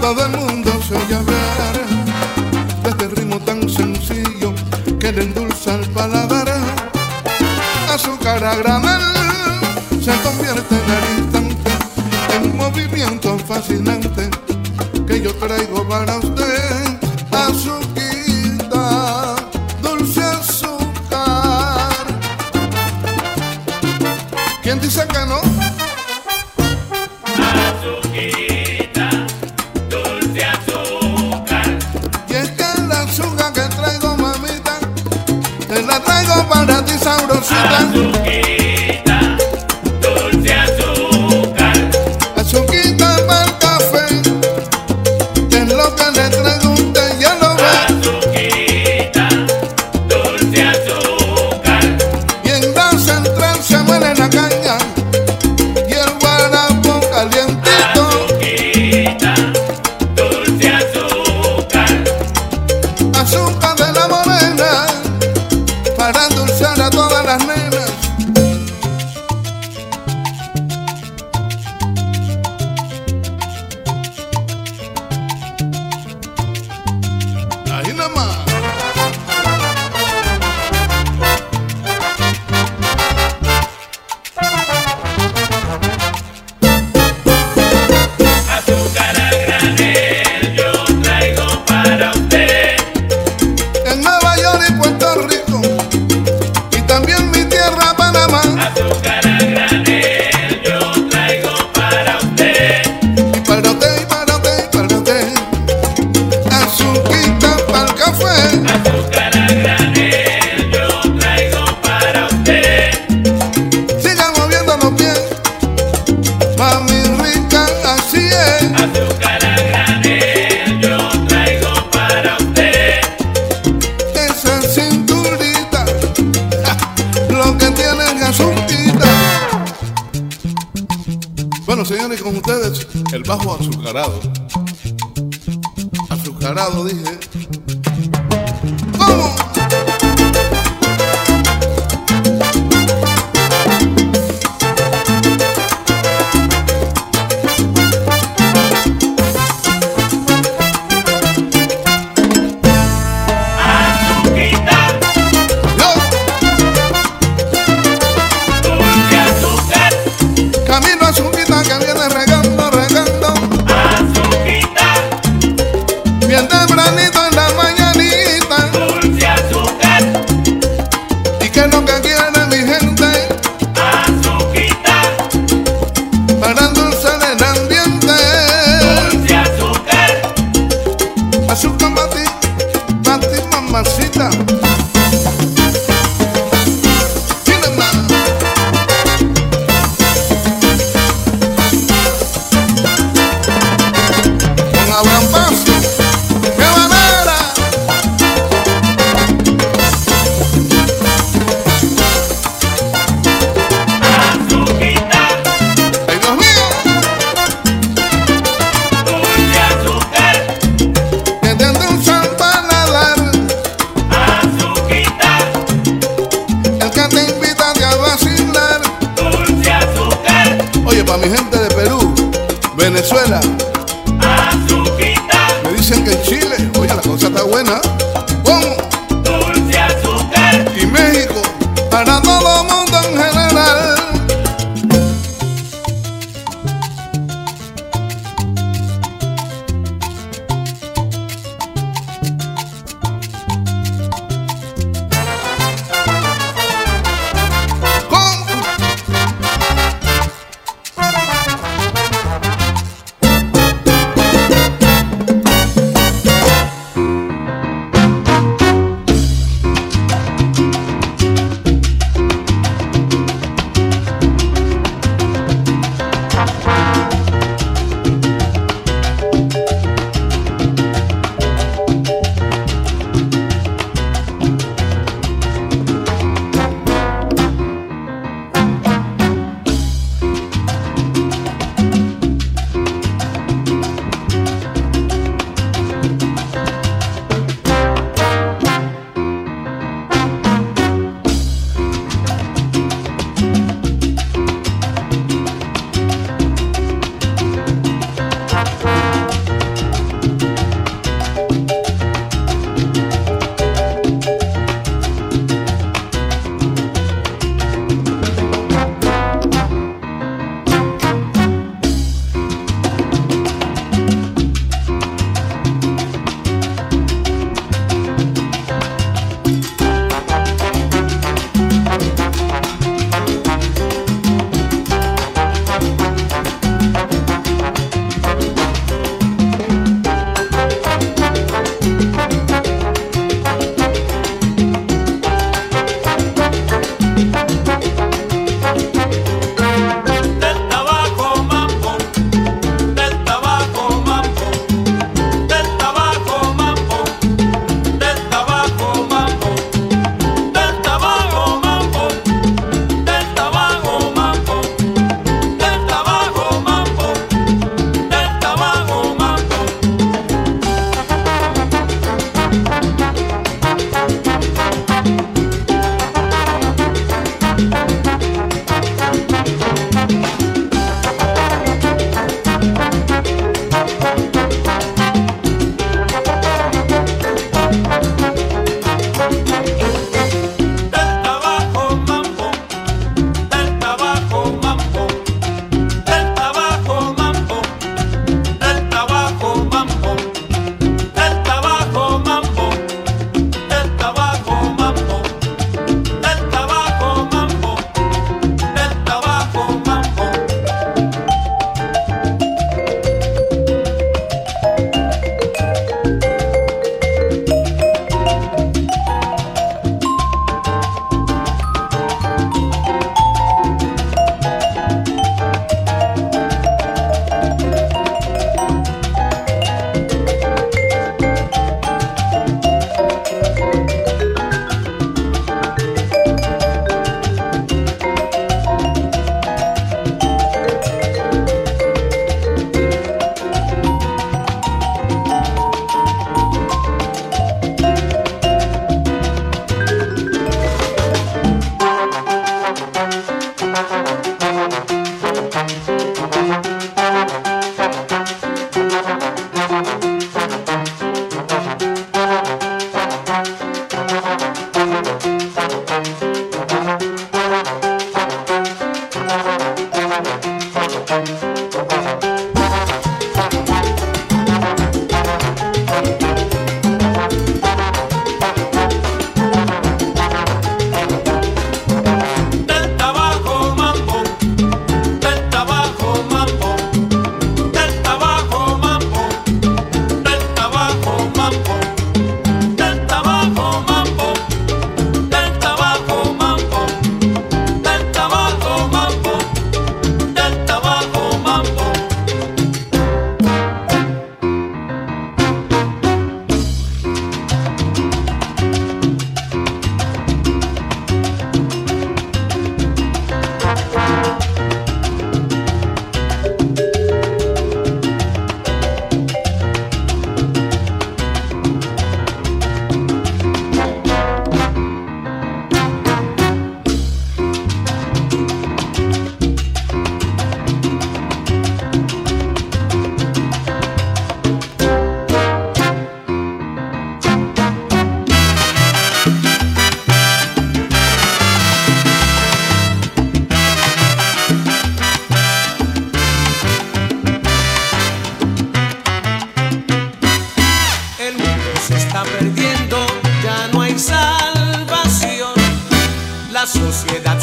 todo el mundo se oye preparado.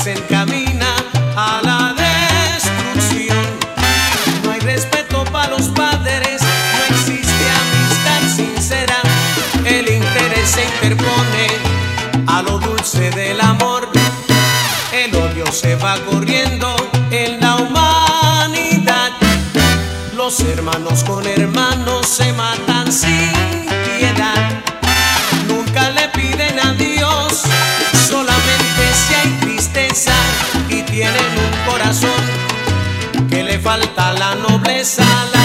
se encamina a la destrucción. No hay respeto para los padres, no existe amistad sincera. El interés se interpone a lo dulce del amor. El odio se va corriendo en la humanidad. Los hermanos con hermanos se matan sin falta la nobleza.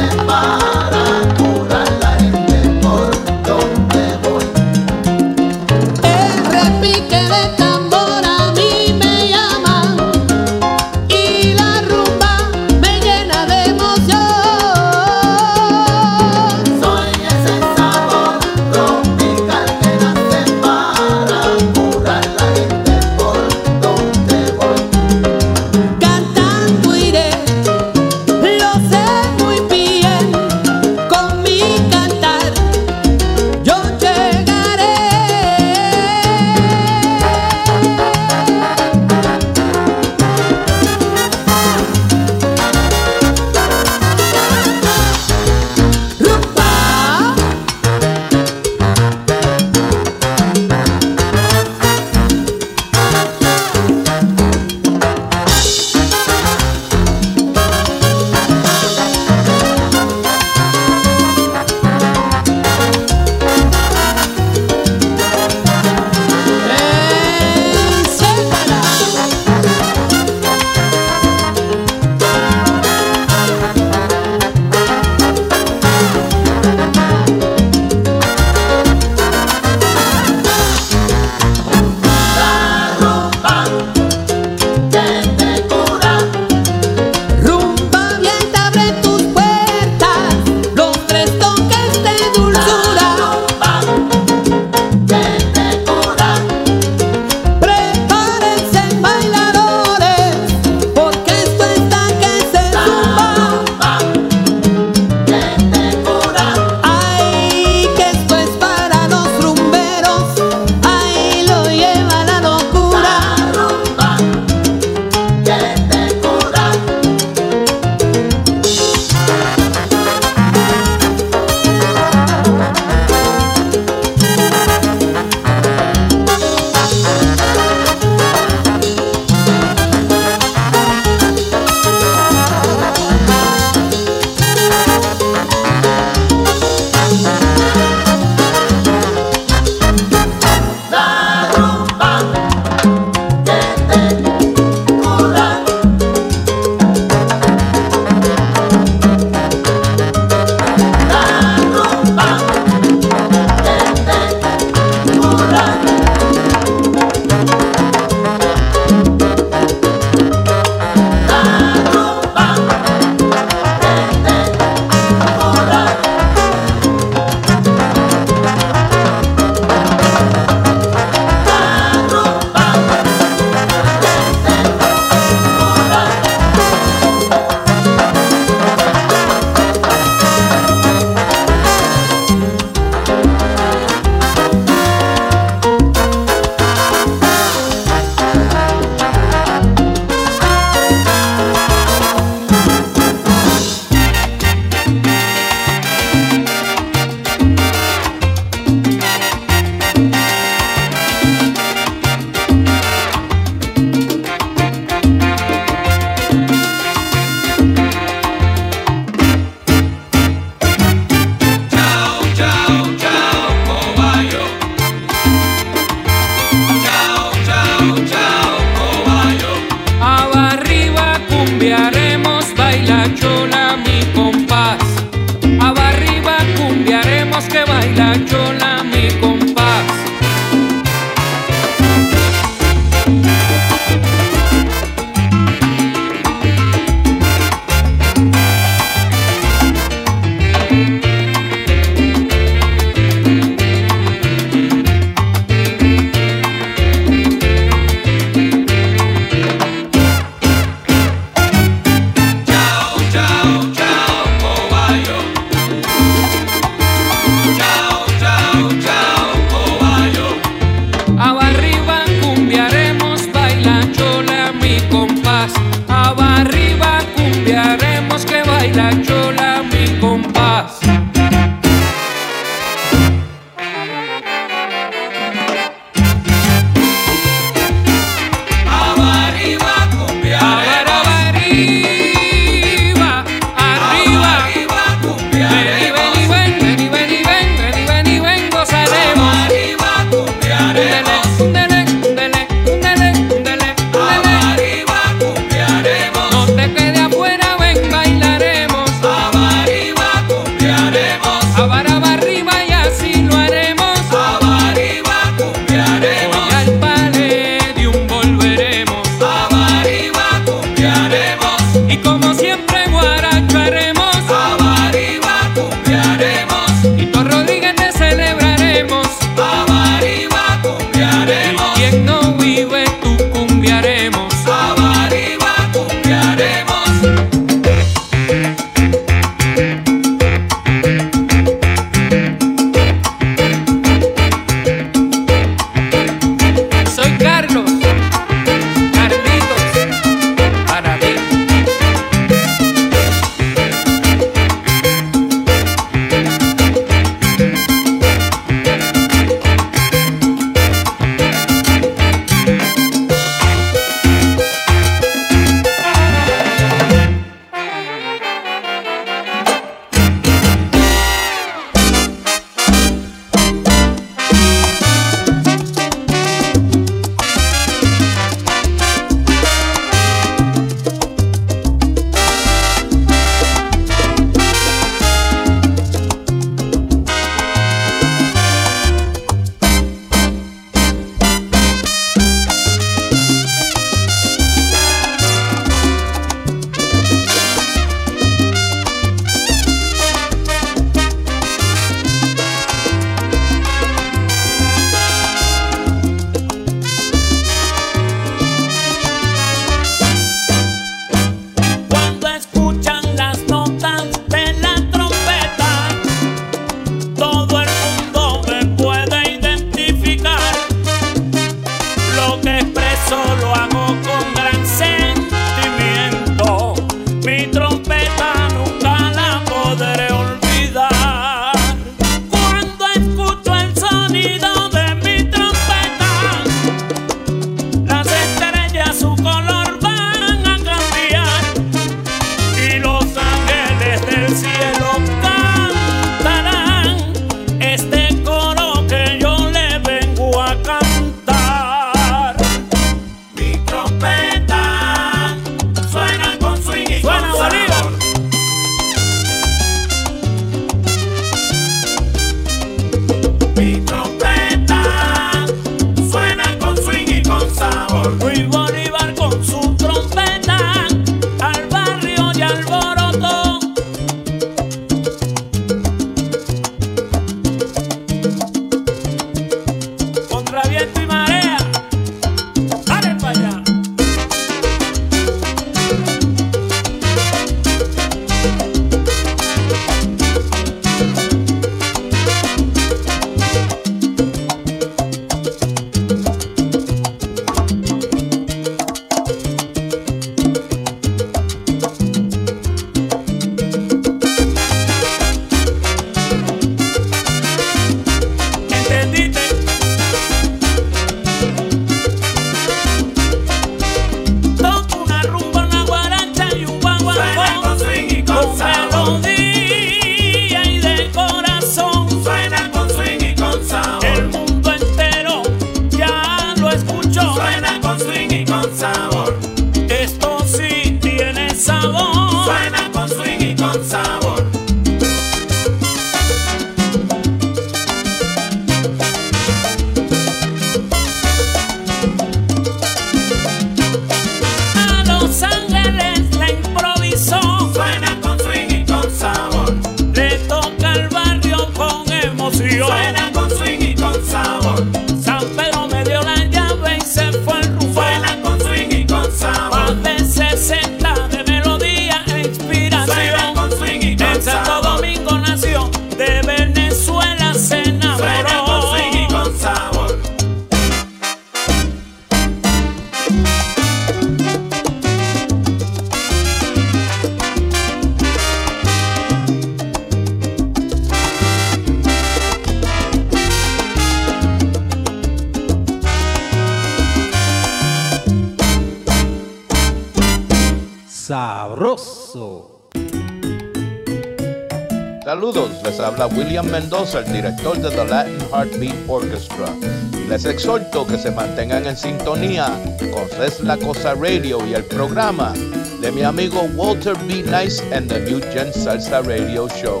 Exhorto que se mantengan en sintonía con Es la Cosa Radio y el programa de mi amigo Walter B. Nice and the New Gen Salsa Radio Show.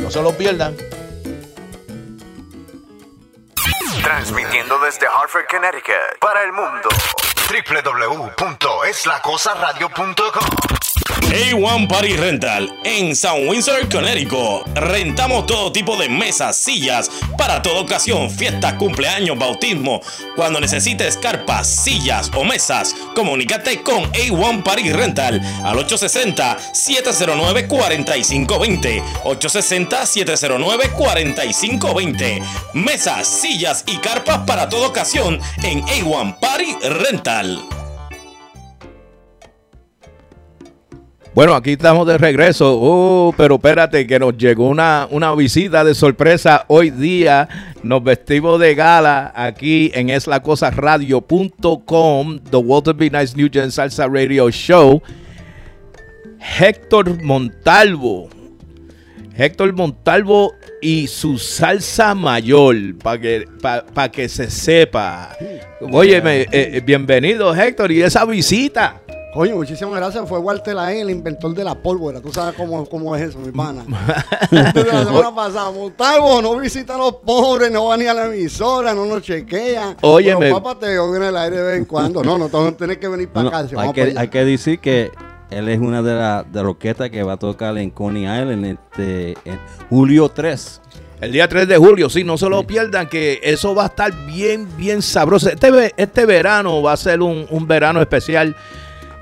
No se lo pierdan. Transmitiendo desde Hartford, Connecticut para el mundo. www.eslacosaradio.com A1 Party Rental en San Windsor, Connecticut. Rentamos todo tipo de mesas, sillas para toda ocasión, fiesta, cumpleaños, bautismo. Cuando necesites carpas, sillas o mesas, comunícate con A1 Party Rental al 860-709-4520. 860-709-4520. Mesas, sillas y carpas para toda ocasión en A1 Party Rental. Bueno, aquí estamos de regreso. Oh, pero espérate, que nos llegó una, una visita de sorpresa hoy día. Nos vestimos de gala aquí en eslacosaradio.com, The Walter B. Nice New Gen Salsa Radio Show. Héctor Montalvo. Héctor Montalvo y su salsa mayor, para que, que se sepa. Óyeme, eh, bienvenido Héctor y esa visita. Coño, muchísimas gracias. Fue Walter Laen, el inventor de la pólvora. Tú sabes cómo, cómo es eso, mi pana. <laughs> Desde la semana pasada, Montalvo no visita a los pobres, no va ni a la emisora, no nos chequea. Óyeme. Pero papá te en el aire de vez en cuando. No, no, tenés que venir para Bueno, acá. si hay, que, para allá. hay que decir que él es una de las de la orquesta que va a tocar en Coney Island este, en julio 3. El día 3 de julio, sí, no se lo pierdan, que eso va a estar bien, bien sabroso. Este, este verano va a ser un, un verano especial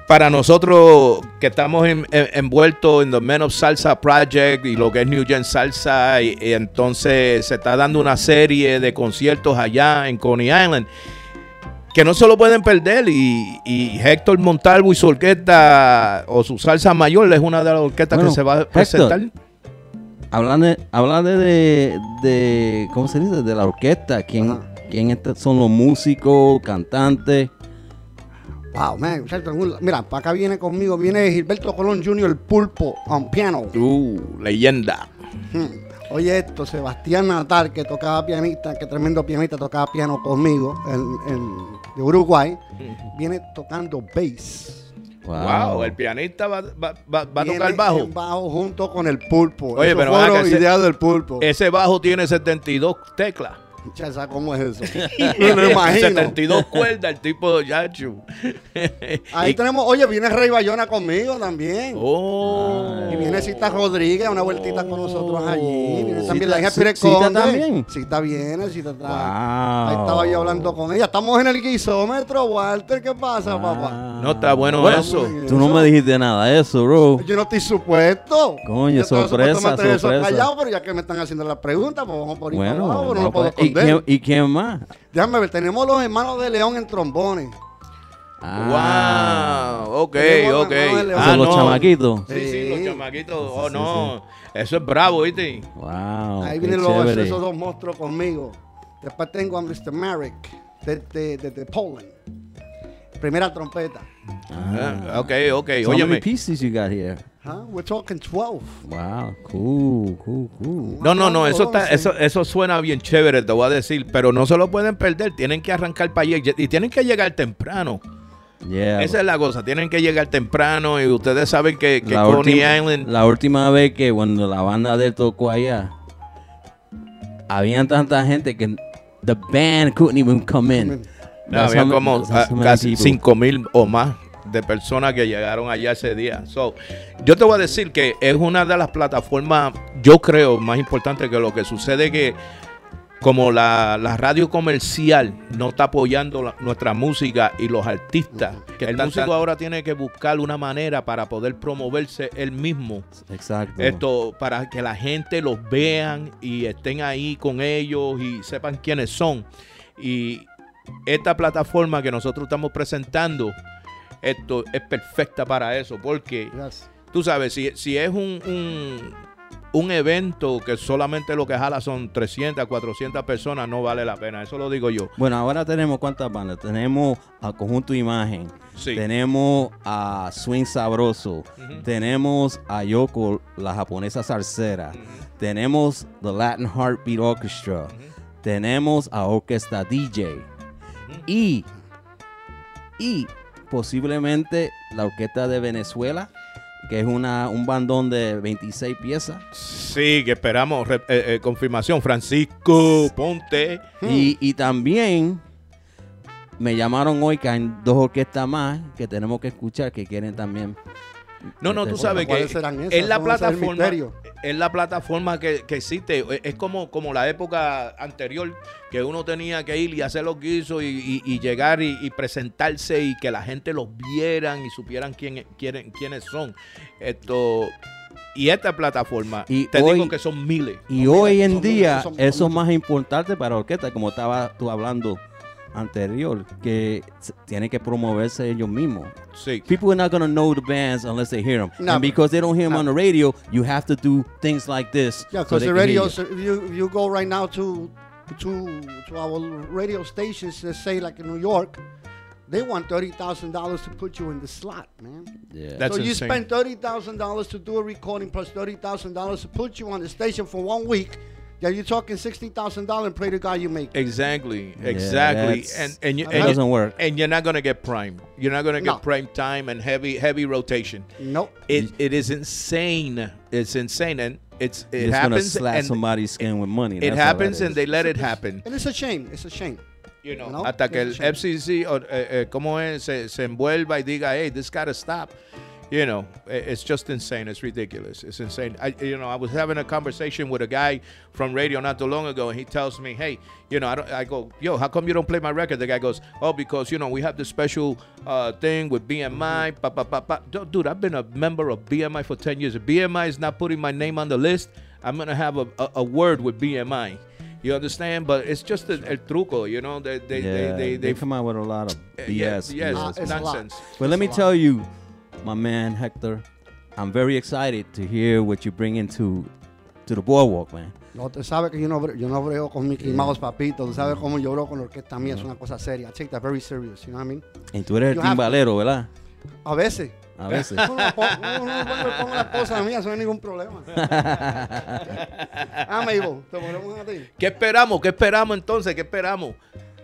para nosotros que estamos en- en- envueltos en The Men of Salsa Project y lo que es New Gen Salsa. Y, y entonces se está dando una serie de conciertos allá en Coney Island que no se lo pueden perder. Y, y Héctor Montalvo y su orquesta o su salsa mayor es una de las orquestas Bueno, que se va a Héctor, presentar. Hablando de, hablando de, de- ¿cómo se dice? De la orquesta. ¿Quién, quién está- son los músicos, cantantes? Wow, man, muchacho, mira, para acá viene conmigo, viene Gilberto Colón Jr., el pulpo, on piano. Uh, leyenda. Hmm. Oye esto, Sebastián Natal, que tocaba pianista, que tremendo pianista, tocaba piano conmigo, en, en- de Uruguay, viene tocando bass. Wow. el pianista va, va- va- va a tocar bajo. en bajo junto con el pulpo. Oye, Eso pero acá, ese- ideas del pulpo. Ese bajo tiene 72 teclas. <laughs> Ya sabes cómo es eso. <laughs> Me lo imagino. 72 cuerdas, el tipo de Yachu. <laughs> Ahí tenemos, oye, viene Rey Bayona conmigo también. Oh. Y viene Cita Rodríguez, una vueltita con nosotros allí. Viene también la Cita- hija Pérez Cita Conde. también. Cita viene, Cita está. Wow. Ahí estaba yo hablando con ella. Estamos en el guisómetro, Walter. ¿Qué pasa, papá? No está bueno, Bueno, eso. Tú no me dijiste nada de eso, bro. Yo no estoy supuesto. Coño, Yo sorpresa, sorpresa. callado, pero ya que me están haciendo la pregunta, pues vamos por ahí para Bueno, abajo, no no, lo puedo ¿y. quién, y quién más? Déjame ver, tenemos los hermanos de León en trombones. Wow, ok, Tenemos los ok. de León. Son los chamaquitos. Sí, sí, los Sí. chamaquitos. Oh, no. Eso es bravo, ¿viste? Wow. Ahí vienen los, esos dos monstruos conmigo. Después tengo a Mr. Marek de, de, de, de Poland. Primera trompeta. Ah, ok, ok. So how many pieces you got here? Huh? We're talking 12. Wow, cool, cool, cool. No, no, no, eso, está, eso, eso suena bien chévere, te voy a decir, pero no se lo pueden perder, tienen que arrancar para allá y tienen que llegar temprano. Yeah, Esa es la cosa, tienen que llegar temprano y ustedes saben que, que la, Coney última, Island... la última vez que cuando la banda de él tocó allá, había tanta gente que the band couldn't even come in. Había como ah, casi people. 5 mil o más de personas que llegaron allá ese día. So, yo te voy a decir que es una de las plataformas, yo creo, más importantes que lo que sucede que como la, la radio comercial no está apoyando la- nuestra música y los artistas, que el músico ahora tiene que buscar una manera para poder promoverse él mismo. Exacto. Esto para que la gente los vean y estén ahí con ellos y sepan quiénes son. Y esta plataforma que nosotros estamos presentando, esto es perfecta para eso, porque tú sabes, si, si es un, un, un evento que solamente lo que jala son 300, 400 personas, no vale la pena, eso lo digo yo. Bueno, ahora tenemos cuántas bandas. Tenemos a Conjunto Imagen. Sí. Tenemos a Swing Sabroso. Tenemos a Yoko, la japonesa zarcera. Tenemos The Latin Heartbeat Orchestra. Tenemos a Orquesta DJ. Y, y posiblemente la Orquesta de Venezuela, que es una, un bandón de 26 piezas. Sí, que esperamos eh, eh, confirmación. Francisco Ponte. Y, y también me llamaron hoy que hay dos orquestas más que tenemos que escuchar que quieren también. No, no, tú sabes que es la plataforma, es la plataforma que, que existe. Es como, como la época anterior que uno tenía que ir y hacer los guisos y, y- y llegar y, y presentarse y que la gente los vieran y supieran quién, quién- quiénes son. Esto y esta plataforma, Y te hoy- digo que son miles. Y hoy en día eso es más importante para la orquesta, como estaba tú hablando anterior, que s- tienen que promoverse ellos mismos. Sí. People are not going to know the bands unless they hear them. No, and because they don't hear them on the radio, you have to do things like this. Yeah, because they the radio, you. if you, if you go right now to to to our radio stations, let's say like in New York, they want thirty thousand dollars to put you in the slot, man. Yeah. That's so you insane. spend thirty thousand dollars to do a recording plus thirty thousand dollars to put you on the station for one week. Yeah, you're talking sixty thousand dollars and pray to God you make. it. Exactly, exactly, that's- and and you, and you- doesn't work. and you're not gonna get prime. You're not gonna get No. prime time and heavy heavy rotation. Nope. It it is insane. It's insane, and it's it You're just gonna slap and somebody's skin with money. it That's all happens, and they let it happen. And it's a shame. It's a shame. You know, You know, hasta que el shame. FCC o eh, eh, como es se, se envuelva y diga, hey, this gotta stop. You know, it's just insane. It's ridiculous. It's insane. I, you know, I was having a conversation with a guy from radio not too long ago, and he tells me, "Hey, you know, I, don't, I go, yo, how come you don't play my record?" The guy goes, "Oh, because you know we have this special uh, thing with BMI." Pa, pa, pa, pa. Dude, Dude, I've been a member of BMI for ten years. If BMI is not putting my name on the list, I'm gonna have a, a, a word with BMI. You understand? But it's just a, el truco, you know. They they yeah, they they, they, come out with a lot of Uh, BS. yes, yes, BS. it's It's a lot. nonsense. But let me tell you, my man Hector, I'm very excited to hear what you bring into to the boardwalk, man. No, tú sabes que yo no, yo no brego con Mickey Mouse, papito. Tú sabes cómo yo brego con la orquesta mía. Es una cosa seria. I take that very serious. You know what I mean? Y tú eres el You have to- timbalero, ¿verdad? A veces. A veces. <laughs> No, no, pon- no, no, no, pongo- pongo la esposa mía, eso no hay ningún problema. <laughs> ah, Mabel, te ponemos a ti. ¿Qué esperamos? ¿Qué esperamos entonces? ¿Qué esperamos?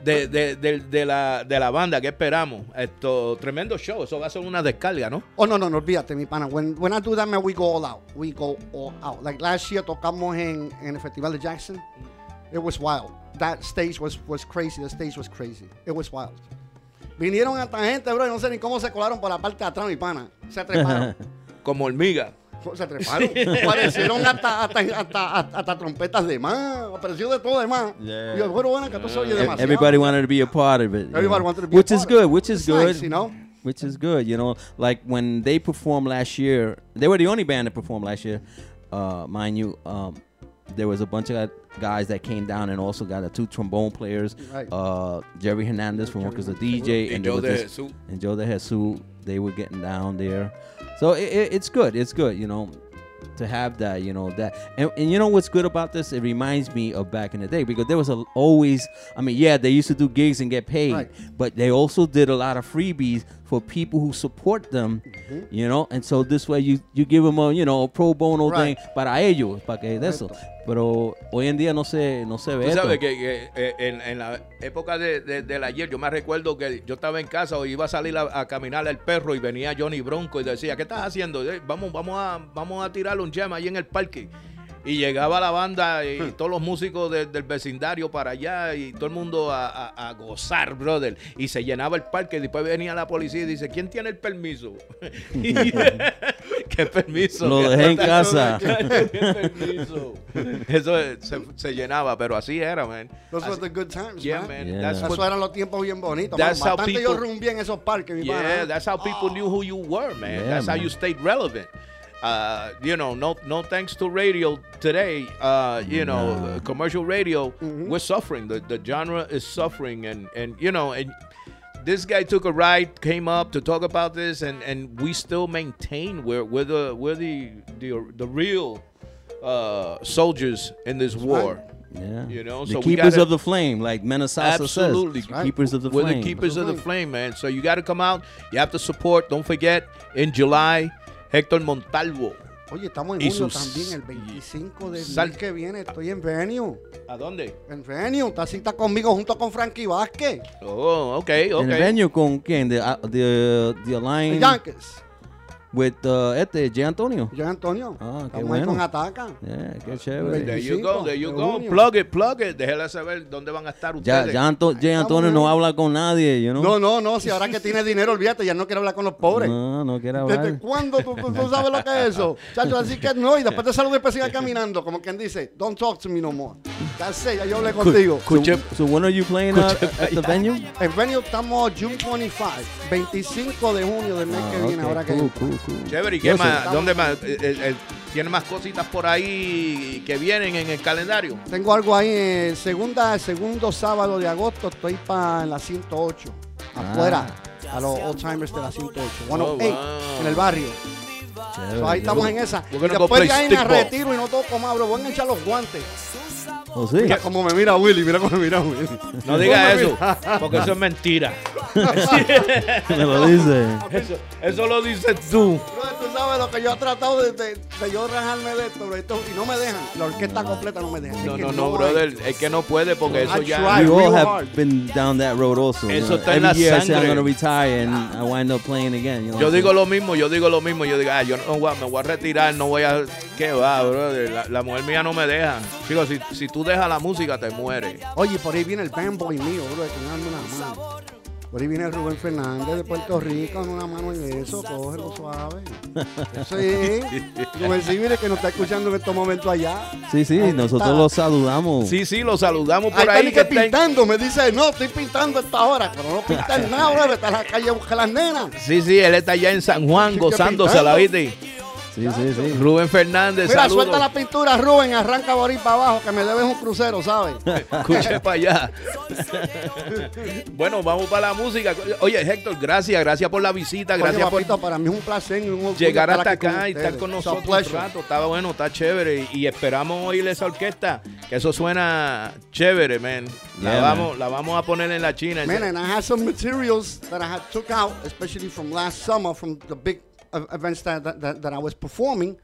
De, de, de, de la, de la banda, ¿qué esperamos? Esto, tremendo show, eso va a ser una descarga, ¿no? Oh, no, no, no olvídate, mi pana. When, when I do that, man, we go all out. We go all out. Like last year tocamos en, en el Festival de Jackson. It was wild. That stage was, was crazy. The stage was crazy. It was wild. Vinieron hasta gente, bro, y no sé ni cómo se colaron por la parte de atrás, mi pana. Se treparon. <laughs> Como hormiga. <laughs> se treparon. Aparecieron hasta, hasta, hasta, hasta, hasta trompetas de más. Apareció de todo de más. Yeah. Y yo, bueno, bueno, que tú se oye demasiado. Everybody wanted to be a part of it. Everybody know. wanted to be a which is part of it. good. Which is It's good. nice, you know? Which is good. You know, like when they performed last year, they were the only band that performed last year. Uh, mind you, um, there was a bunch of guys that came down and also got the two trombone players. Right. Uh, Jerry Hernandez from Workers the DJ Y and Joe there was De Jesus. and Joe De Jesus. They were getting down there, so it, it, it's good. It's good. You know. To have that, you know that, and, and you know what's good about this? It reminds me of back in the day because there was a, always. I mean, yeah, they used to do gigs and get paid, Right. but they also did a lot of freebies for people who support them, you know. And so this way, you you give them a you know a pro bono Right. thing para ellos, para que de eso. Pero hoy en día no se no se ve Tú esto. sabes que, que, eh, en, en la época de, de- del ayer, yo me recuerdo que yo estaba en casa o iba a salir a, a caminar el perro y venía Johnny Bronco y decía, ¿qué estás haciendo? "Eh, Vamos, vamos, a, vamos a tirarle un jam ahí en el parque. Y llegaba la banda y Hmm. todos los músicos de- del vecindario para allá y todo el mundo a, a- a gozar, brother. Y se llenaba el parque. Y después venía la policía y dice, ¿quién tiene el permiso? <laughs> <laughs> <laughs> ¿Qué permiso? Lo dejé en casa. ¿Qué permiso? Eso se, se llenaba, pero así era, man. Those were the good times, Yeah, man. Yeah. That's Eso what- eran los tiempos bien bonitos. That's man. how Bastante yo people- rumbié en esos parques, mi. Yeah, that's how people knew who you were, man. Yeah, that's how you stayed relevant. Uh, you know, no, no thanks to radio today. Uh, you know, uh, commercial radio, Mm-hmm. we're suffering. The the genre is suffering, and and you know, and this guy took a ride, came up to talk about this, and and we still maintain we're we're the we're the the the real uh, soldiers in this war. Yeah. You know, the so we keepers gotta- of the flame, like Menasasa Absolutely. says. Keepers of the We're flame. the keepers of the flame, man. So you got to come out. You have to support. Don't forget, in July, Héctor Montalvo. Oye, estamos en sus- también, el 25 de Sal- mes que viene. Estoy en Venue. ¿A dónde? En Venue. Está cita conmigo junto con Frankie Vázquez. Oh, ok, En ok. el venue con quién? The, uh, the, the The Yankees. With uh, este, J. Antonio. Yo, Antonio. Ah, qué bueno. con Ataca. Yeah, qué chévere. There you go, there you go. Plug it, plug it. Déjela saber dónde van a estar Ya, ustedes. ya Anto- J. Antonio no habla con nadie, you know? No, no, no. Si ahora que tiene dinero, olvídate, ya no quiere hablar con los pobres. No, no quiere ¿Desde hablar. cuándo tú, tú- tú sabes lo que es eso? <laughs> Chacho, así que no, y después te saludo y después sigas caminando, como quien dice, don't talk to me no more. That's it, ya yo hablé contigo. So, so when are you playing uh, at the venue? En venue estamos June 25, 25 de junio del mes que Ah, viene, ok, ahora que cool, cool, cool. Chévere, ¿y qué más? ¿Dónde más? Eh, eh, eh, ¿Tiene más cositas por ahí que vienen en el calendario? Tengo algo ahí, eh, segunda, segundo sábado de agosto, estoy para la 108, afuera, a los old timers de la 108, 108, wow. en el barrio. Chévere. So, ahí estamos en esa. Después ahí me stickball. retiro y no toco más, bro. Voy a echar los guantes. Oh, sí. Mira cómo me mira Willy, mira cómo me mira Willy. No diga ¿Cómo me eso, porque eso es mentira. <laughs> Me lo dice. Eso, eso lo dices tú. Bro, tú sabes lo que yo he tratado de, de, de yo rajarme de esto, bro, esto, y no me dejan. La orquesta completa no me dejan. No, Es no, no, hay. brother. Es que no puede porque eso I ya. We all have hard. been down that road also. Eso está en Every la sangre. going to retire and I wind up playing again. You know Yo what I'm digo lo mismo, yo digo lo mismo. Yo digo, ah, yo no me voy a retirar, no voy a. ¿Qué va, brother? La, la mujer mía no me deja. Chico, si, si tú dejas la música, te mueres. Oye, por ahí viene el fanboy mío, bro, que me una mano. Por ahí viene Rubén Fernández de Puerto Rico, con una mano en eso, cógelo suave. <laughs> Sí, Rubén sí, mire que nos está escuchando en estos momentos allá. Sí, sí, Ahí nosotros está. lo saludamos. Sí, sí, lo saludamos por Ahí está ahí. ni que que está en- pintando, me dice, no, estoy pintando a esta hora, pero no pintan nada, bro, está en la calle a buscar las nenas. Sí, sí, él está allá en San Juan ¿Qué gozándose, ¿la viste? Sí, sí, sí. Rubén Fernández, Mira, saludos. suelta la pintura, Rubén, arranca por ahí para abajo, que me debes un crucero, ¿sabes? <laughs> Escuche para allá. bueno, vamos para la música. Oye, Héctor, gracias, gracias por la visita, Oye, gracias por papito, para mí es un placer un llegar hasta acá y estar con nosotros un rato. Está bueno, está chévere. Y esperamos oír esa orquesta, que eso suena chévere, man. La, Yeah, vamos, la vamos a poner en la China. Man, and I had some materials that I had took out, especially from last summer, from the big events that, that, that, that I was performing.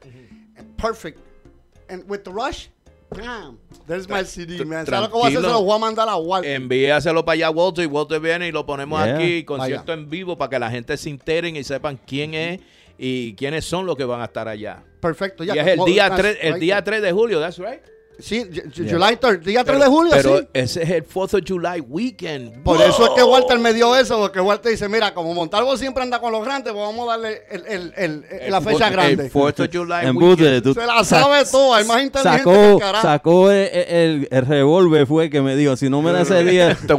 Perfect. And with the rush, bam, there's my CD, man. ¿Sabes lo que voy a hacer? Se lo voy a mandar a Walter. Envíaselo para allá a Walter y Walter viene y lo ponemos Yeah. aquí, concierto en vivo para que la gente se enteren y sepan quién es y quiénes son los que van a estar allá. Perfecto, ya. y es el Well, día that's 3, el right día there. 3 de julio, that's right. Sí, Yeah. July 3, día 3 Pero- de julio, Pero sí. ese es el 4th of July weekend. Por eso es que. Walter me dio eso, porque Walter dice, mira, como Montalvo siempre anda con los grandes, pues vamos a darle el- el- el- el- la fecha el grande. 4th of July weekend. tú- Se la sabe todo, hay más inteligente que Sacó, el carajo. sacó el, el, el revólver fue que me dijo, si no me da ese día, <laughs> Te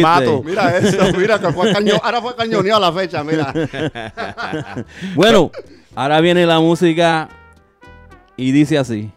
mato. Mira eso, mira que fue caño, ahora fue cañoneado la fecha, mira. <laughs> Bueno, ahora viene la música y dice así.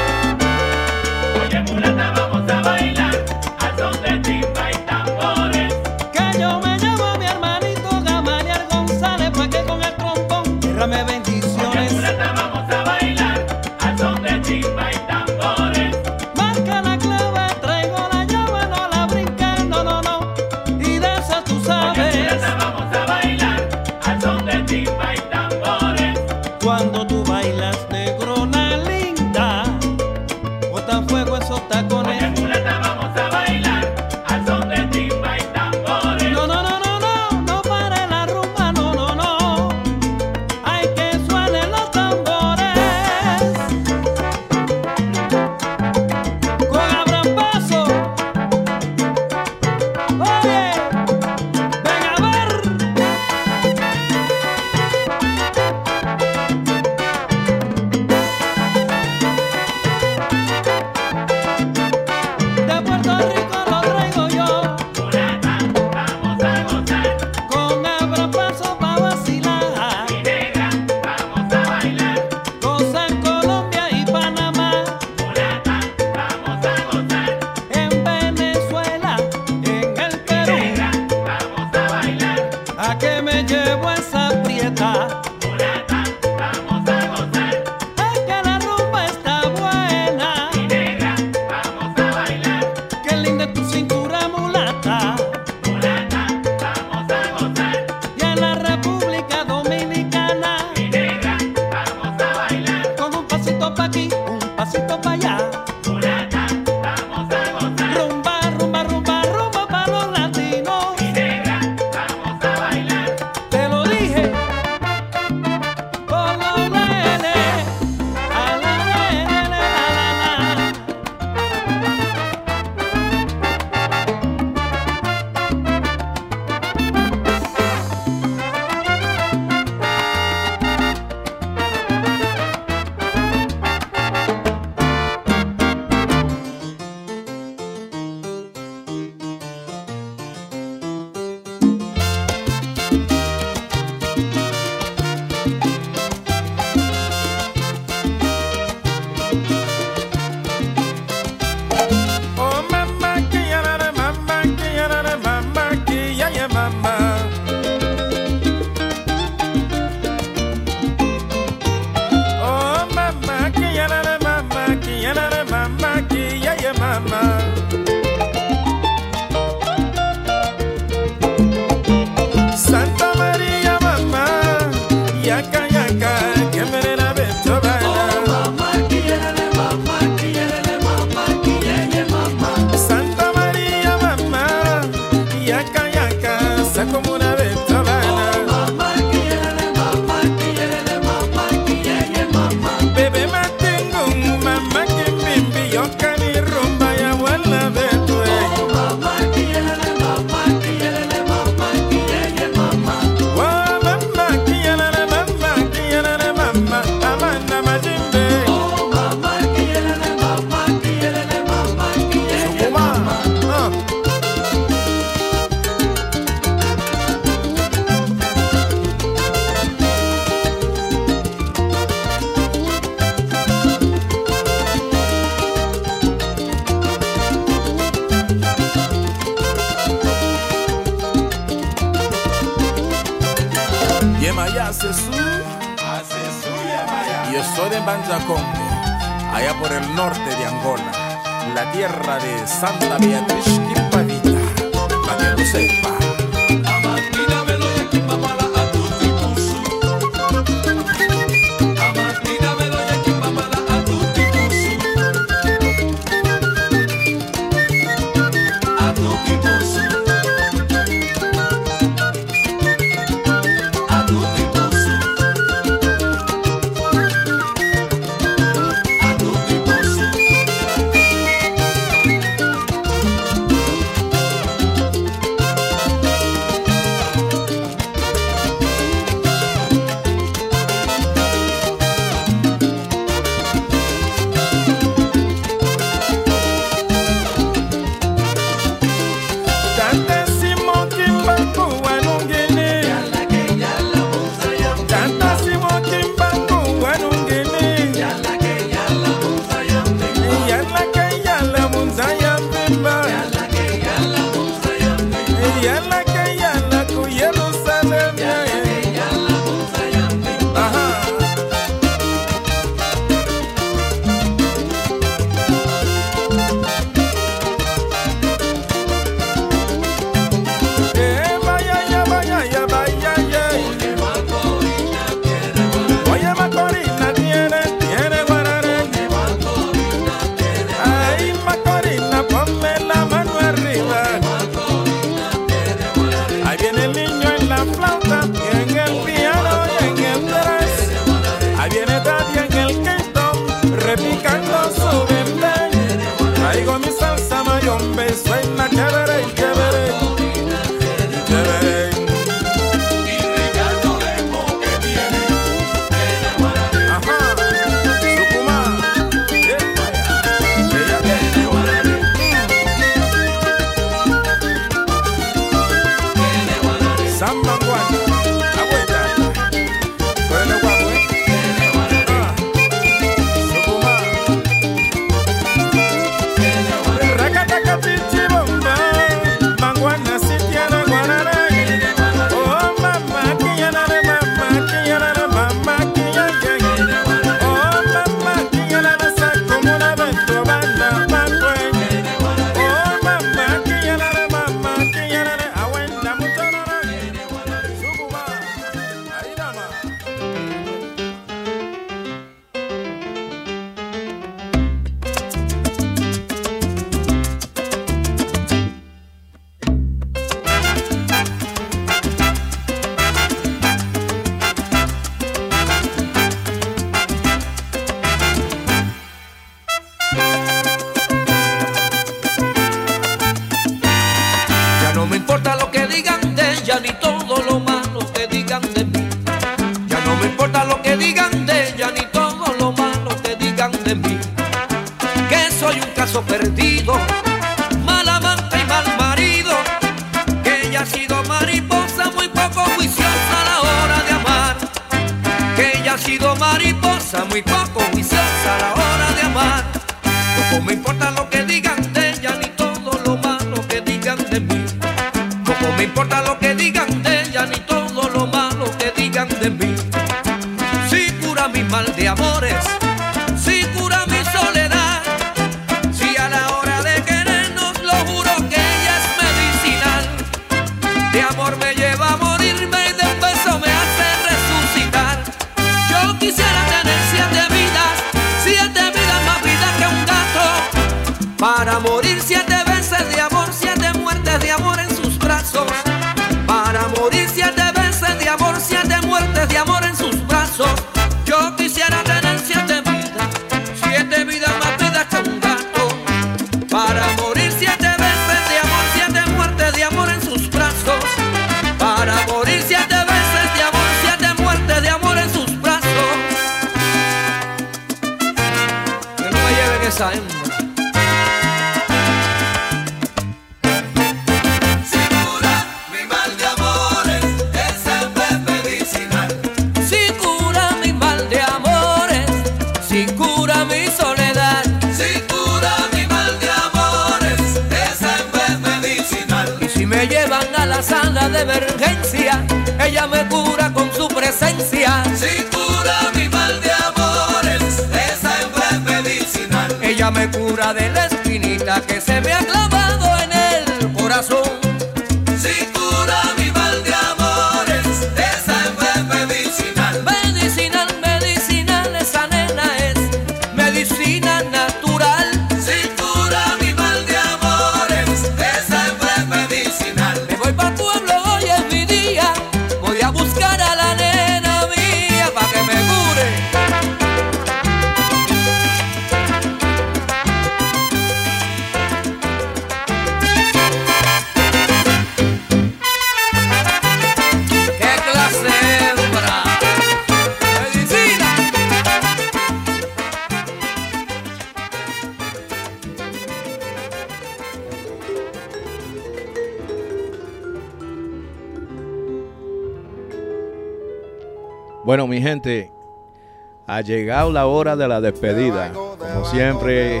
Hora de la despedida. Como siempre,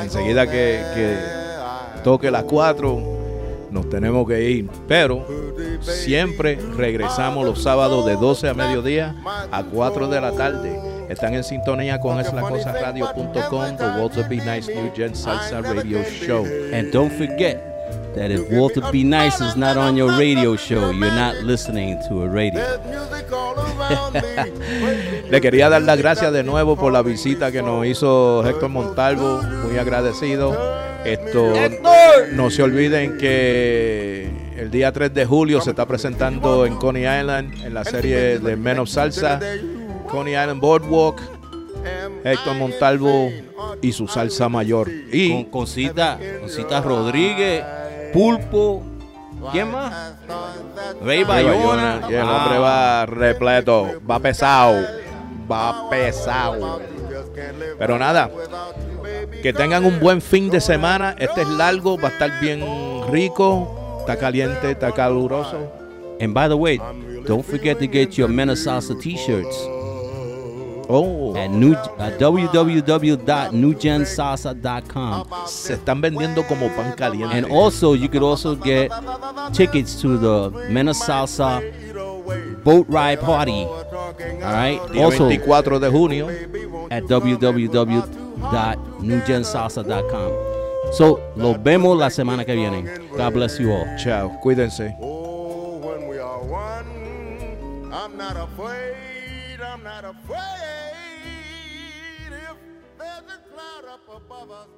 enseguida que, que toque las 4, nos tenemos que ir. Pero siempre regresamos los sábados de 12 a mediodía a 4 de la tarde. Están en sintonía con eslacosaradio.com, The Walter B. Nice New Gen Salsa Radio Show. And don't forget that if Walter B. Nice is not on your radio show, you're not listening to a radio. Le quería dar las gracias de nuevo por la visita que nos hizo Héctor Montalvo, muy agradecido. Esto no se olviden que el día 3 de julio se está presentando en Coney Island en la serie de Men of Salsa, Coney Island Boardwalk, Héctor Montalvo y su salsa mayor. Y Con Concita, Concita Rodríguez, Pulpo, ¿quién más? Rey Bayona. Y el Ah. hombre va repleto, va pesado, va pesado. Pero nada, que tengan un buen fin de semana. Este es largo, va a estar bien rico, está caliente, está caluroso. And by the way, don't forget to get your Men of Salsa t-shirts. Oh. At, new, at www.newgensalsa.com. Se están vendiendo como pan caliente. And also, you could also get tickets to the Men of Salsa boat ride party. All right. Día also, 24 de junio. at www.newgensalsa.com. So, los vemos la semana que viene. God bless you all. Chao. Cuídense. I'm not afraid, I'm not afraid. If there's a cloud up above us,